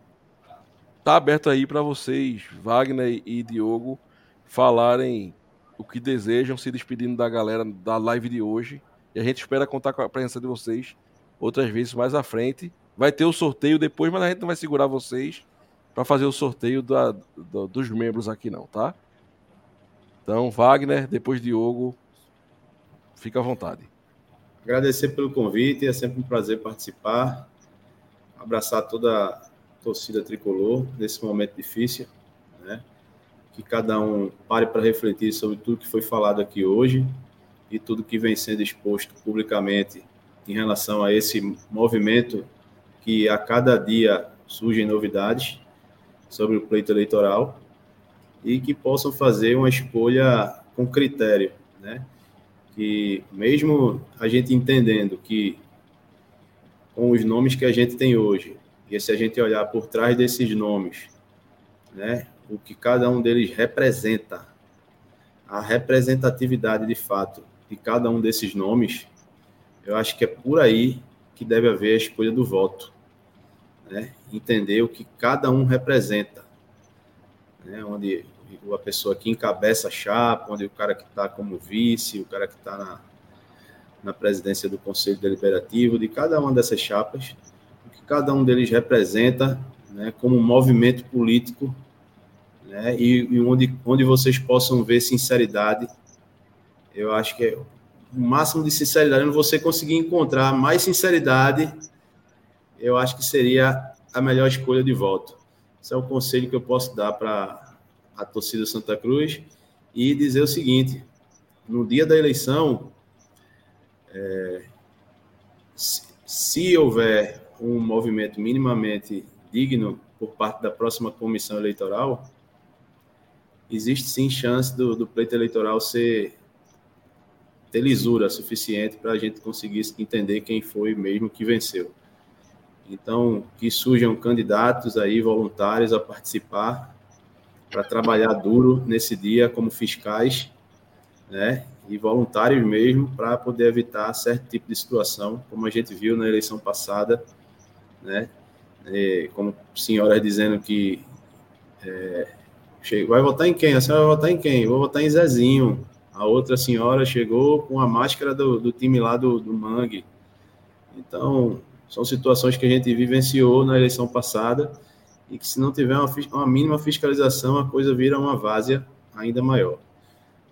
Tá aberto aí para vocês, Wagner e Diogo, falarem o que desejam, se despedindo da galera da live de hoje. E a gente espera contar com a presença de vocês outras vezes mais à frente. Vai ter o sorteio depois, mas a gente não vai segurar vocês para fazer o sorteio da, da, dos membros aqui não, tá? Então, Wagner, depois Diogo, fica à vontade. Agradecer pelo convite, é sempre um prazer participar. Abraçar toda torcida tricolor nesse momento difícil, né? Que cada um pare para refletir sobre tudo que foi falado aqui hoje e tudo que vem sendo exposto publicamente em relação a esse movimento que a cada dia surgem novidades sobre o pleito eleitoral e que possam fazer uma escolha com critério, né? Que mesmo a gente entendendo que com os nomes que a gente tem hoje, e se a gente olhar por trás desses nomes, né, o que cada um deles representa, a representatividade de fato de cada um desses nomes, eu acho que é por aí que deve haver a escolha do voto né? entender o que cada um representa, né? onde a pessoa que encabeça a chapa, onde o cara que está como vice, o cara que está na, na presidência do Conselho Deliberativo, de cada uma dessas chapas, cada um deles representa né, como um movimento político né, e, e, onde, onde vocês possam ver sinceridade. Eu acho que é o máximo de sinceridade, onde você conseguir encontrar mais sinceridade eu acho que seria a melhor escolha de voto. Esse é o conselho que eu posso dar para a torcida Santa Cruz e dizer o seguinte: no dia da eleição, é, se, se houver um movimento minimamente digno por parte da próxima comissão eleitoral, existe sim chance do, do pleito eleitoral ser ter lisura suficiente para a gente conseguir entender quem foi mesmo que venceu. Então, que surjam candidatos aí voluntários a participar para trabalhar duro nesse dia como fiscais, né? E voluntários mesmo para poder evitar certo tipo de situação, como a gente viu na eleição passada, né? E, como senhoras dizendo que é, vai votar em quem? A senhora vai votar em quem? Vou votar em Zezinho. A outra senhora chegou com a máscara do, do time lá do, do Mangue. Então, são situações que a gente vivenciou na eleição passada e que se não tiver uma, uma mínima fiscalização, a coisa vira uma várzea ainda maior.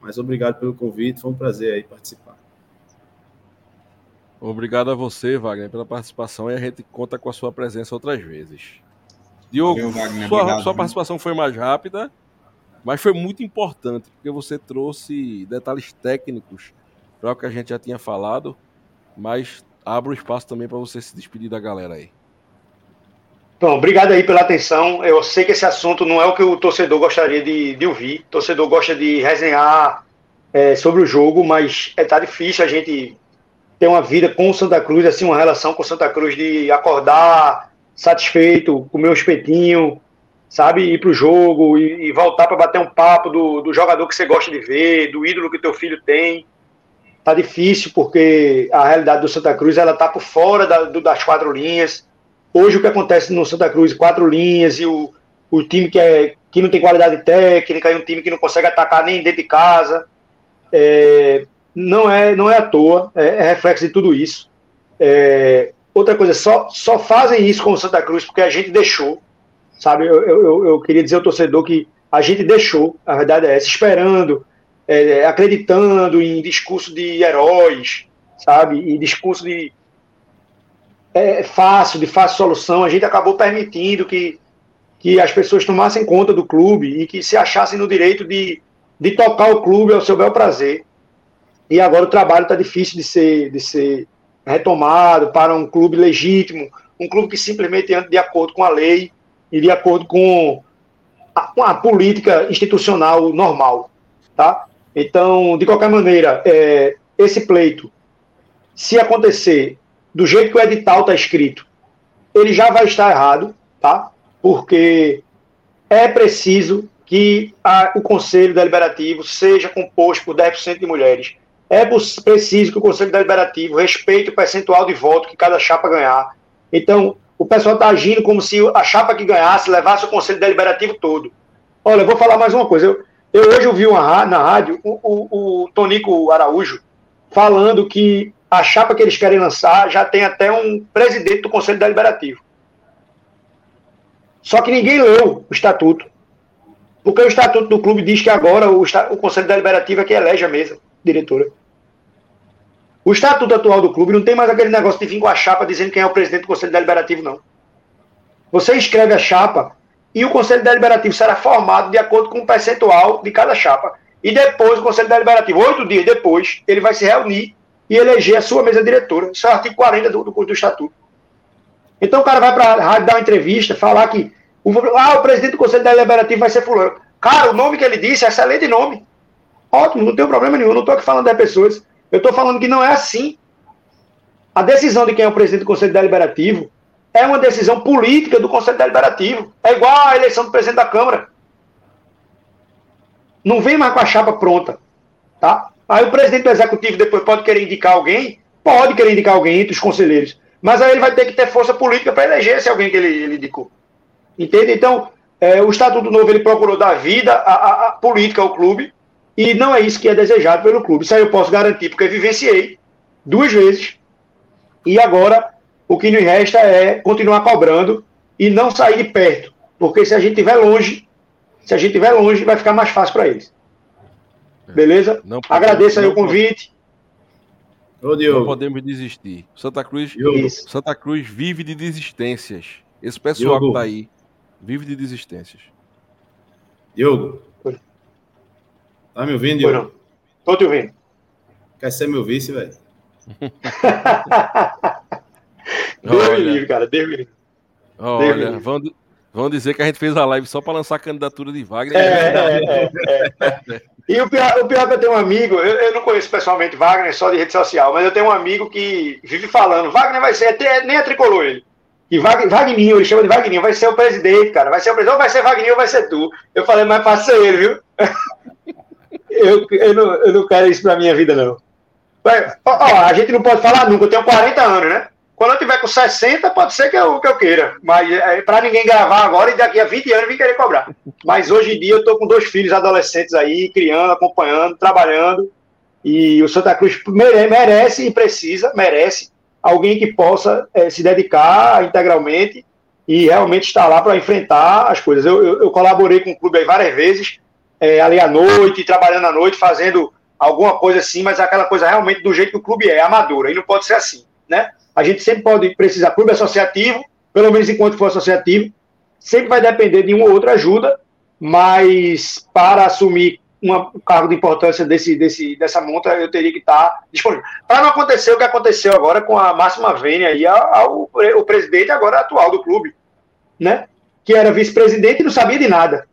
Mas obrigado pelo convite, foi um prazer aí participar. Obrigado a você, Wagner, pela participação e a gente conta com a sua presença outras vezes. Diogo, Wagner, sua, obrigado, sua participação foi mais rápida, mas foi muito importante, porque você trouxe detalhes técnicos para o que a gente já tinha falado, mas abro o espaço também para você se despedir da galera aí. Bom, obrigado aí pela atenção. Eu sei que esse assunto não é o que o torcedor gostaria de, de ouvir. O torcedor gosta de resenhar é, sobre o jogo, mas é tá difícil a gente ter uma vida com o Santa Cruz, assim, uma relação com o Santa Cruz de acordar satisfeito, comer um espetinho, sabe, ir pro jogo e, e voltar para bater um papo do, do jogador que você gosta de ver, do ídolo que teu filho tem tá difícil porque a realidade do Santa Cruz ela tá por fora da, do, das quatro linhas. Hoje o que acontece no Santa Cruz, quatro linhas e o, o time que é que não tem qualidade técnica, e um time que não consegue atacar nem dentro de casa. É, não, é, não é à toa, é, é reflexo de tudo isso. É, outra coisa, só, só fazem isso com o Santa Cruz porque a gente deixou, sabe? Eu, eu, eu queria dizer ao torcedor que a gente deixou, a verdade é essa, esperando, é, acreditando em discurso de heróis, sabe? E discurso de é, fácil, de fácil solução, a gente acabou permitindo que, que as pessoas tomassem conta do clube e que se achassem no direito de, de tocar o clube ao seu bel prazer. E agora o trabalho está difícil de ser, de ser retomado para um clube legítimo, um clube que simplesmente anda de acordo com a lei e de acordo com a, a política institucional normal, tá? Então, de qualquer maneira, é, esse pleito, se acontecer do jeito que o edital está escrito, ele já vai estar errado, tá? Porque é preciso que a, o Conselho Deliberativo seja composto por 10% de mulheres. É preciso que o Conselho Deliberativo respeite o percentual de voto que cada chapa ganhar. Então, o pessoal está agindo como se a chapa que ganhasse levasse o Conselho Deliberativo todo. Olha, eu vou falar mais uma coisa. Eu, eu hoje ouvi uma, na rádio o, o, o Tonico Araújo falando que a chapa que eles querem lançar já tem até um presidente do Conselho Deliberativo. Só que ninguém leu o estatuto. Porque o estatuto do clube diz que agora o, o Conselho Deliberativo é que elege a mesa diretora. O estatuto atual do clube não tem mais aquele negócio de vir com a chapa dizendo quem é o presidente do Conselho Deliberativo, não. Você escreve a chapa e o Conselho Deliberativo será formado de acordo com o percentual de cada chapa. E depois o Conselho Deliberativo, oito dias depois, ele vai se reunir e eleger a sua mesa diretora. Isso é o artigo 40 do, do, do Estatuto. Então o cara vai para a rádio dar uma entrevista, falar que o, ah, o presidente do Conselho Deliberativo vai ser fulano. Cara, o nome que ele disse é excelente nome. Ótimo, não tem problema nenhum. Não estou aqui falando das pessoas. Eu estou falando que não é assim. A decisão de quem é o presidente do Conselho Deliberativo é uma decisão política do Conselho Deliberativo. É igual a eleição do presidente da Câmara. Não vem mais com a chapa pronta. Tá? Aí o presidente do executivo depois pode querer indicar alguém, pode querer indicar alguém entre os conselheiros, mas aí ele vai ter que ter força política para eleger esse alguém que ele, ele indicou. Entende? Então, é, o Estatuto Novo ele procurou dar vida à, à, à, política ao clube e não é isso que é desejado pelo clube. Isso aí eu posso garantir, porque vivenciei duas vezes e agora o que nos resta é continuar cobrando e não sair de perto, porque se a gente estiver longe, se a gente estiver longe, vai ficar mais fácil para eles. Beleza? Não Agradeço aí o convite. Ô, não podemos desistir. Santa Cruz, Santa Cruz vive de desistências. Esse pessoal Diogo. que tá aí vive de desistências. Diogo. Tá me ouvindo, Diogo? Tô te ouvindo. Quer ser meu vice, velho? Deus me livre, cara. Deus me livre. Olha, vamos, vamos dizer que a gente fez a live só para lançar a candidatura de Wagner. É, é, é, é. E o pior, o pior é que eu tenho um amigo, eu, eu, não conheço pessoalmente Wagner, só de rede social, mas eu tenho um amigo que vive falando, Wagner vai ser, até, nem é tricolor ele. E Wagner, Wagninho, ele chama de Wagninho, vai ser o presidente, cara. Vai ser o presidente, ou vai ser Wagninho ou vai ser tu. Eu falei, mas passa ele, viu? eu, eu, não, eu não quero isso pra minha vida, não. Ó, ó, a gente não pode falar nunca, eu tenho 40 anos, né? Quando eu tiver com 60, pode ser que eu, que eu queira. Mas é, para ninguém gravar agora e daqui a 20 anos vir querer cobrar. Mas hoje em dia eu estou com dois filhos adolescentes aí, criando, acompanhando, trabalhando. E o Santa Cruz merece e precisa, merece alguém que possa é, se dedicar integralmente e realmente estar lá para enfrentar as coisas. Eu, eu, eu, colaborei com o clube várias vezes, é, ali à noite, trabalhando à noite, fazendo alguma coisa assim, mas aquela coisa realmente do jeito que o clube é, amadora, e não pode ser assim, né? A gente sempre pode precisar, clube associativo, pelo menos enquanto for associativo, sempre vai depender de uma ou outra ajuda, mas para assumir uma, um cargo de importância desse, desse, dessa monta, eu teria que estar disponível. Para não acontecer o que aconteceu agora com a Máxima Vênia e ao, o presidente agora atual do clube, né? Que era vice-presidente e não sabia de nada.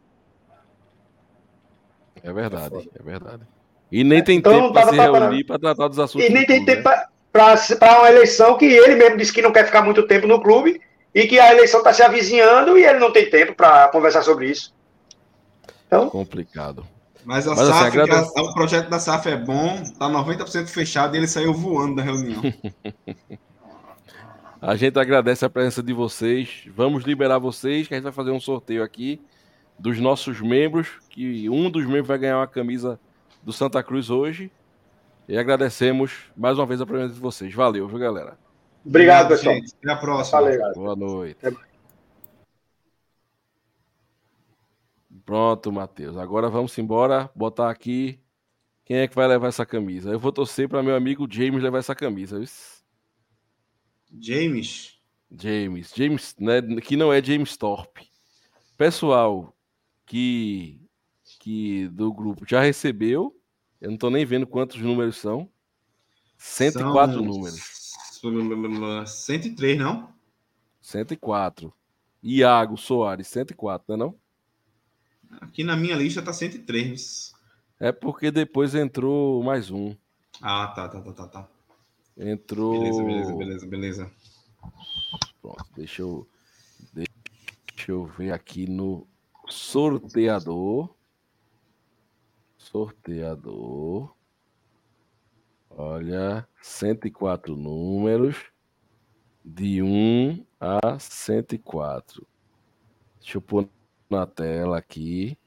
É verdade, é verdade. E nem tem então, tempo para se reunir para tratar dos assuntos. E nem tem tempo né? para uma eleição que ele mesmo disse que não quer ficar muito tempo no clube e que a eleição está se avizinhando e ele não tem tempo para conversar sobre isso. Então, complicado. Mas a Mas, SAF, assim, agrada... a, o projeto da SAF é bom, tá 90% fechado e ele saiu voando da reunião. a gente agradece a presença de vocês. Vamos liberar vocês, que a gente vai fazer um sorteio aqui dos nossos membros, que um dos membros vai ganhar uma camisa do Santa Cruz hoje. E agradecemos mais uma vez a presença de vocês. Valeu, viu, galera? Obrigado, pessoal. gente. Até a próxima. Valeu. Boa noite. Pronto, Matheus. Agora vamos embora, botar aqui quem é que vai levar essa camisa. Eu vou torcer para meu amigo James levar essa camisa. James. James, James, né, que não é James Thorpe. Pessoal que que do grupo já recebeu, eu não tô nem vendo quantos números são. 104 São- números. 103, não? 104. Iago Soares, 104, não é não? Aqui na minha lista tá 103. É porque depois entrou mais um. Ah, tá, tá, tá, tá, tá. Entrou. Beleza, beleza, beleza, beleza. Pronto, deixa eu. Deixa eu ver aqui no sorteador. Sorteador. Olha, 104 números. De 1 a 104. Deixa eu pôr na tela aqui.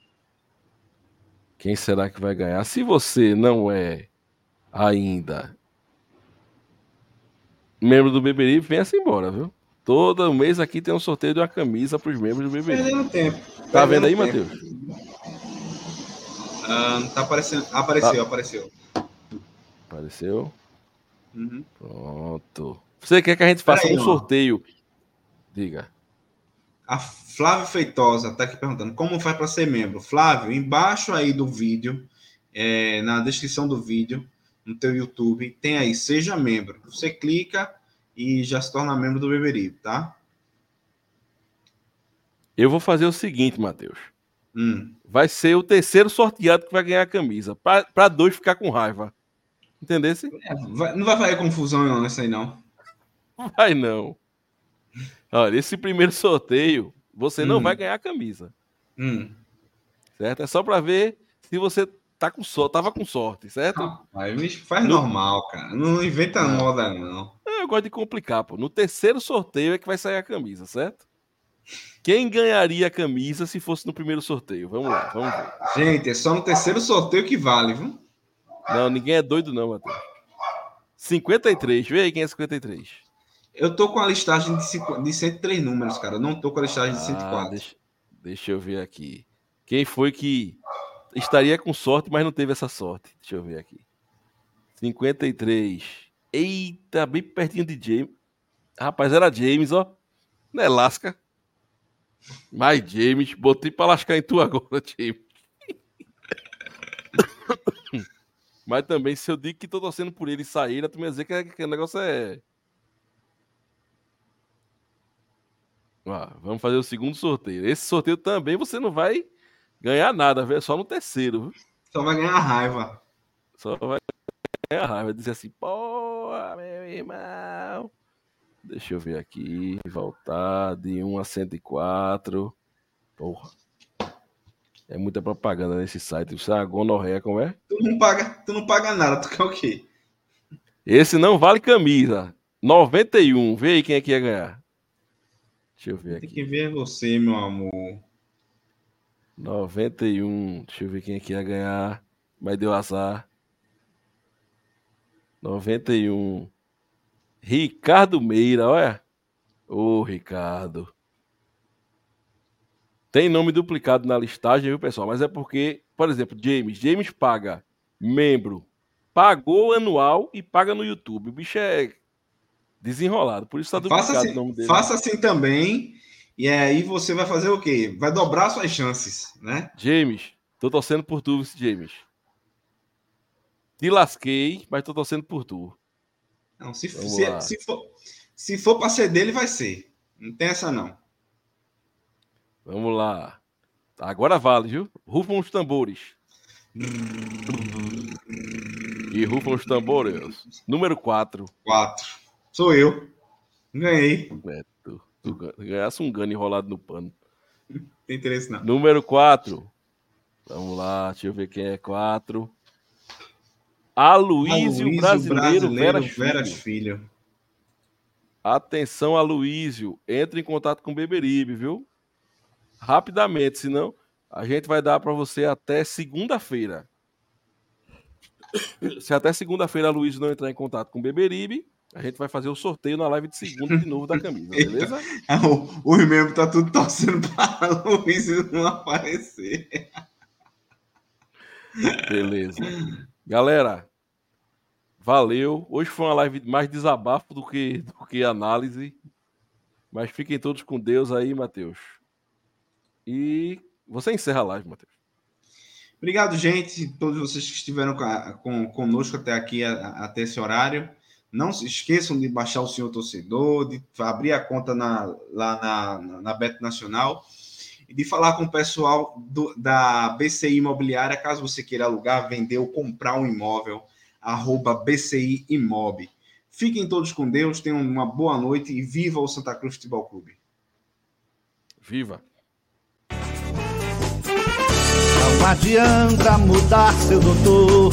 Quem será que vai ganhar? Se você não é ainda membro do Beberibe, venha-se embora, viu? Todo mês aqui tem um sorteio de uma camisa para os membros do Beberibe. Perdendo tempo. Tá vendo aí, Matheus? Ah, tá aparecendo. Apareceu, apareceu. Apareceu? Uhum. Pronto. Você quer que a gente faça Peraí, um ó. sorteio? Diga. A Flávio Feitosa tá aqui perguntando como faz para ser membro. Flávio, embaixo aí do vídeo, é, na descrição do vídeo, no teu YouTube, tem aí, seja membro. Você clica e já se torna membro do Beberibe, tá? Eu vou fazer o seguinte, Matheus. Hum. Vai ser o terceiro sorteado que vai ganhar a camisa. Para dois ficar com raiva. Entendesse? É, vai- não vai fazer confusão não, nessa aí não. Vai não. Olha, esse primeiro sorteio, você não Hum. vai ganhar a camisa. Hum. Certo? É só para ver se você tá com sorte, tava com sorte, certo? Rapaz, bicho, faz Não. normal, cara. Não inventa Não. moda, não. Eu gosto de complicar, pô. No terceiro sorteio é que vai sair a camisa, certo? Quem ganharia a camisa se fosse no primeiro sorteio? Vamos lá, vamos ver. Gente, é só no terceiro sorteio que vale, viu? Não, ninguém é doido não, Matheus. 53, vê aí quem é 53. Eu tô com a listagem de, cinqu- de 103 números, cara. Eu não tô com a listagem de Ah, 104. deixa, deixa eu ver aqui. Quem foi que estaria com sorte, mas não teve essa sorte? Deixa eu ver aqui. 53. Eita, bem pertinho de James. Rapaz, era James, ó. Não é lasca. Mas James, botei pra lascar em tu agora, James. Mas também, se eu digo que tô torcendo por ele sair, tu me dizer que, que o negócio é. Ó, vamos fazer o segundo sorteio. Esse sorteio também você não vai ganhar nada, velho. Só no terceiro, viu? Só vai ganhar raiva. Só vai ganhar raiva. Dizer assim, porra, meu irmão. Deixa eu ver aqui. Voltar de 1 a 104. Porra. É muita propaganda nesse site. Isso é a gonorreia, como é? Tu não paga, tu não paga nada, tu quer o quê? Esse não vale camisa. 91. Vê aí quem é que ia ganhar. Deixa eu ver Tem aqui. que ver você, meu amor. 91. Deixa eu ver quem é que ia ganhar. Mas deu azar. 91. Ricardo Meira, olha. Ô, Ricardo. Tem nome duplicado na listagem, viu, pessoal? Mas é porque, por exemplo, James. James paga membro. Pagou anual e paga no YouTube. O bicho é desenrolado. Por isso tá duplicado Faça o assim, nome dele. faça assim também. E aí você vai fazer o quê? Vai dobrar suas chances, né? James, tô torcendo por tu, James. Te lasquei, mas tô torcendo por tu. Não, se, se, se for, se for para ser dele, vai ser. Não tem essa, não. Vamos lá. Agora vale, viu? Rufam os tambores. E rufam os tambores. Número 4. Quatro. Sou eu. Ganhei. É, tu, tu gan- ganhasse um gano enrolado no pano. Não tem interesse, não. Número 4. Vamos lá, deixa eu ver quem é 4. Aloísio Aloysio Brasileiro, Veras, Veras Filho. Filho. Atenção, Aloísio. Entre em contato com o Beberibe, viu? Rapidamente, senão. A gente vai dar para você até segunda-feira. Se até segunda-feira a Luiz não entrar em contato com o Beberibe, a gente vai fazer o sorteio na live de segunda de novo da camisa, beleza? o, os membros tá tudo torcendo para o Luiz não aparecer. Beleza. Galera, valeu. Hoje foi uma live mais desabafo do que, do que análise. Mas fiquem todos com Deus aí, Matheus. E você encerra a live, Matheus. Obrigado, gente. Todos vocês que estiveram com, conosco até aqui, até esse horário. Não se esqueçam de baixar o Senhor Torcedor, de abrir a conta na, lá na, na Beto Nacional e de falar com o pessoal do, da BCI Imobiliária, caso você queira alugar, vender ou comprar um imóvel, arroba BCI Imob. Fiquem todos com Deus, tenham uma boa noite e viva o Santa Cruz Futebol Clube. Viva! Não adianta mudar, seu doutor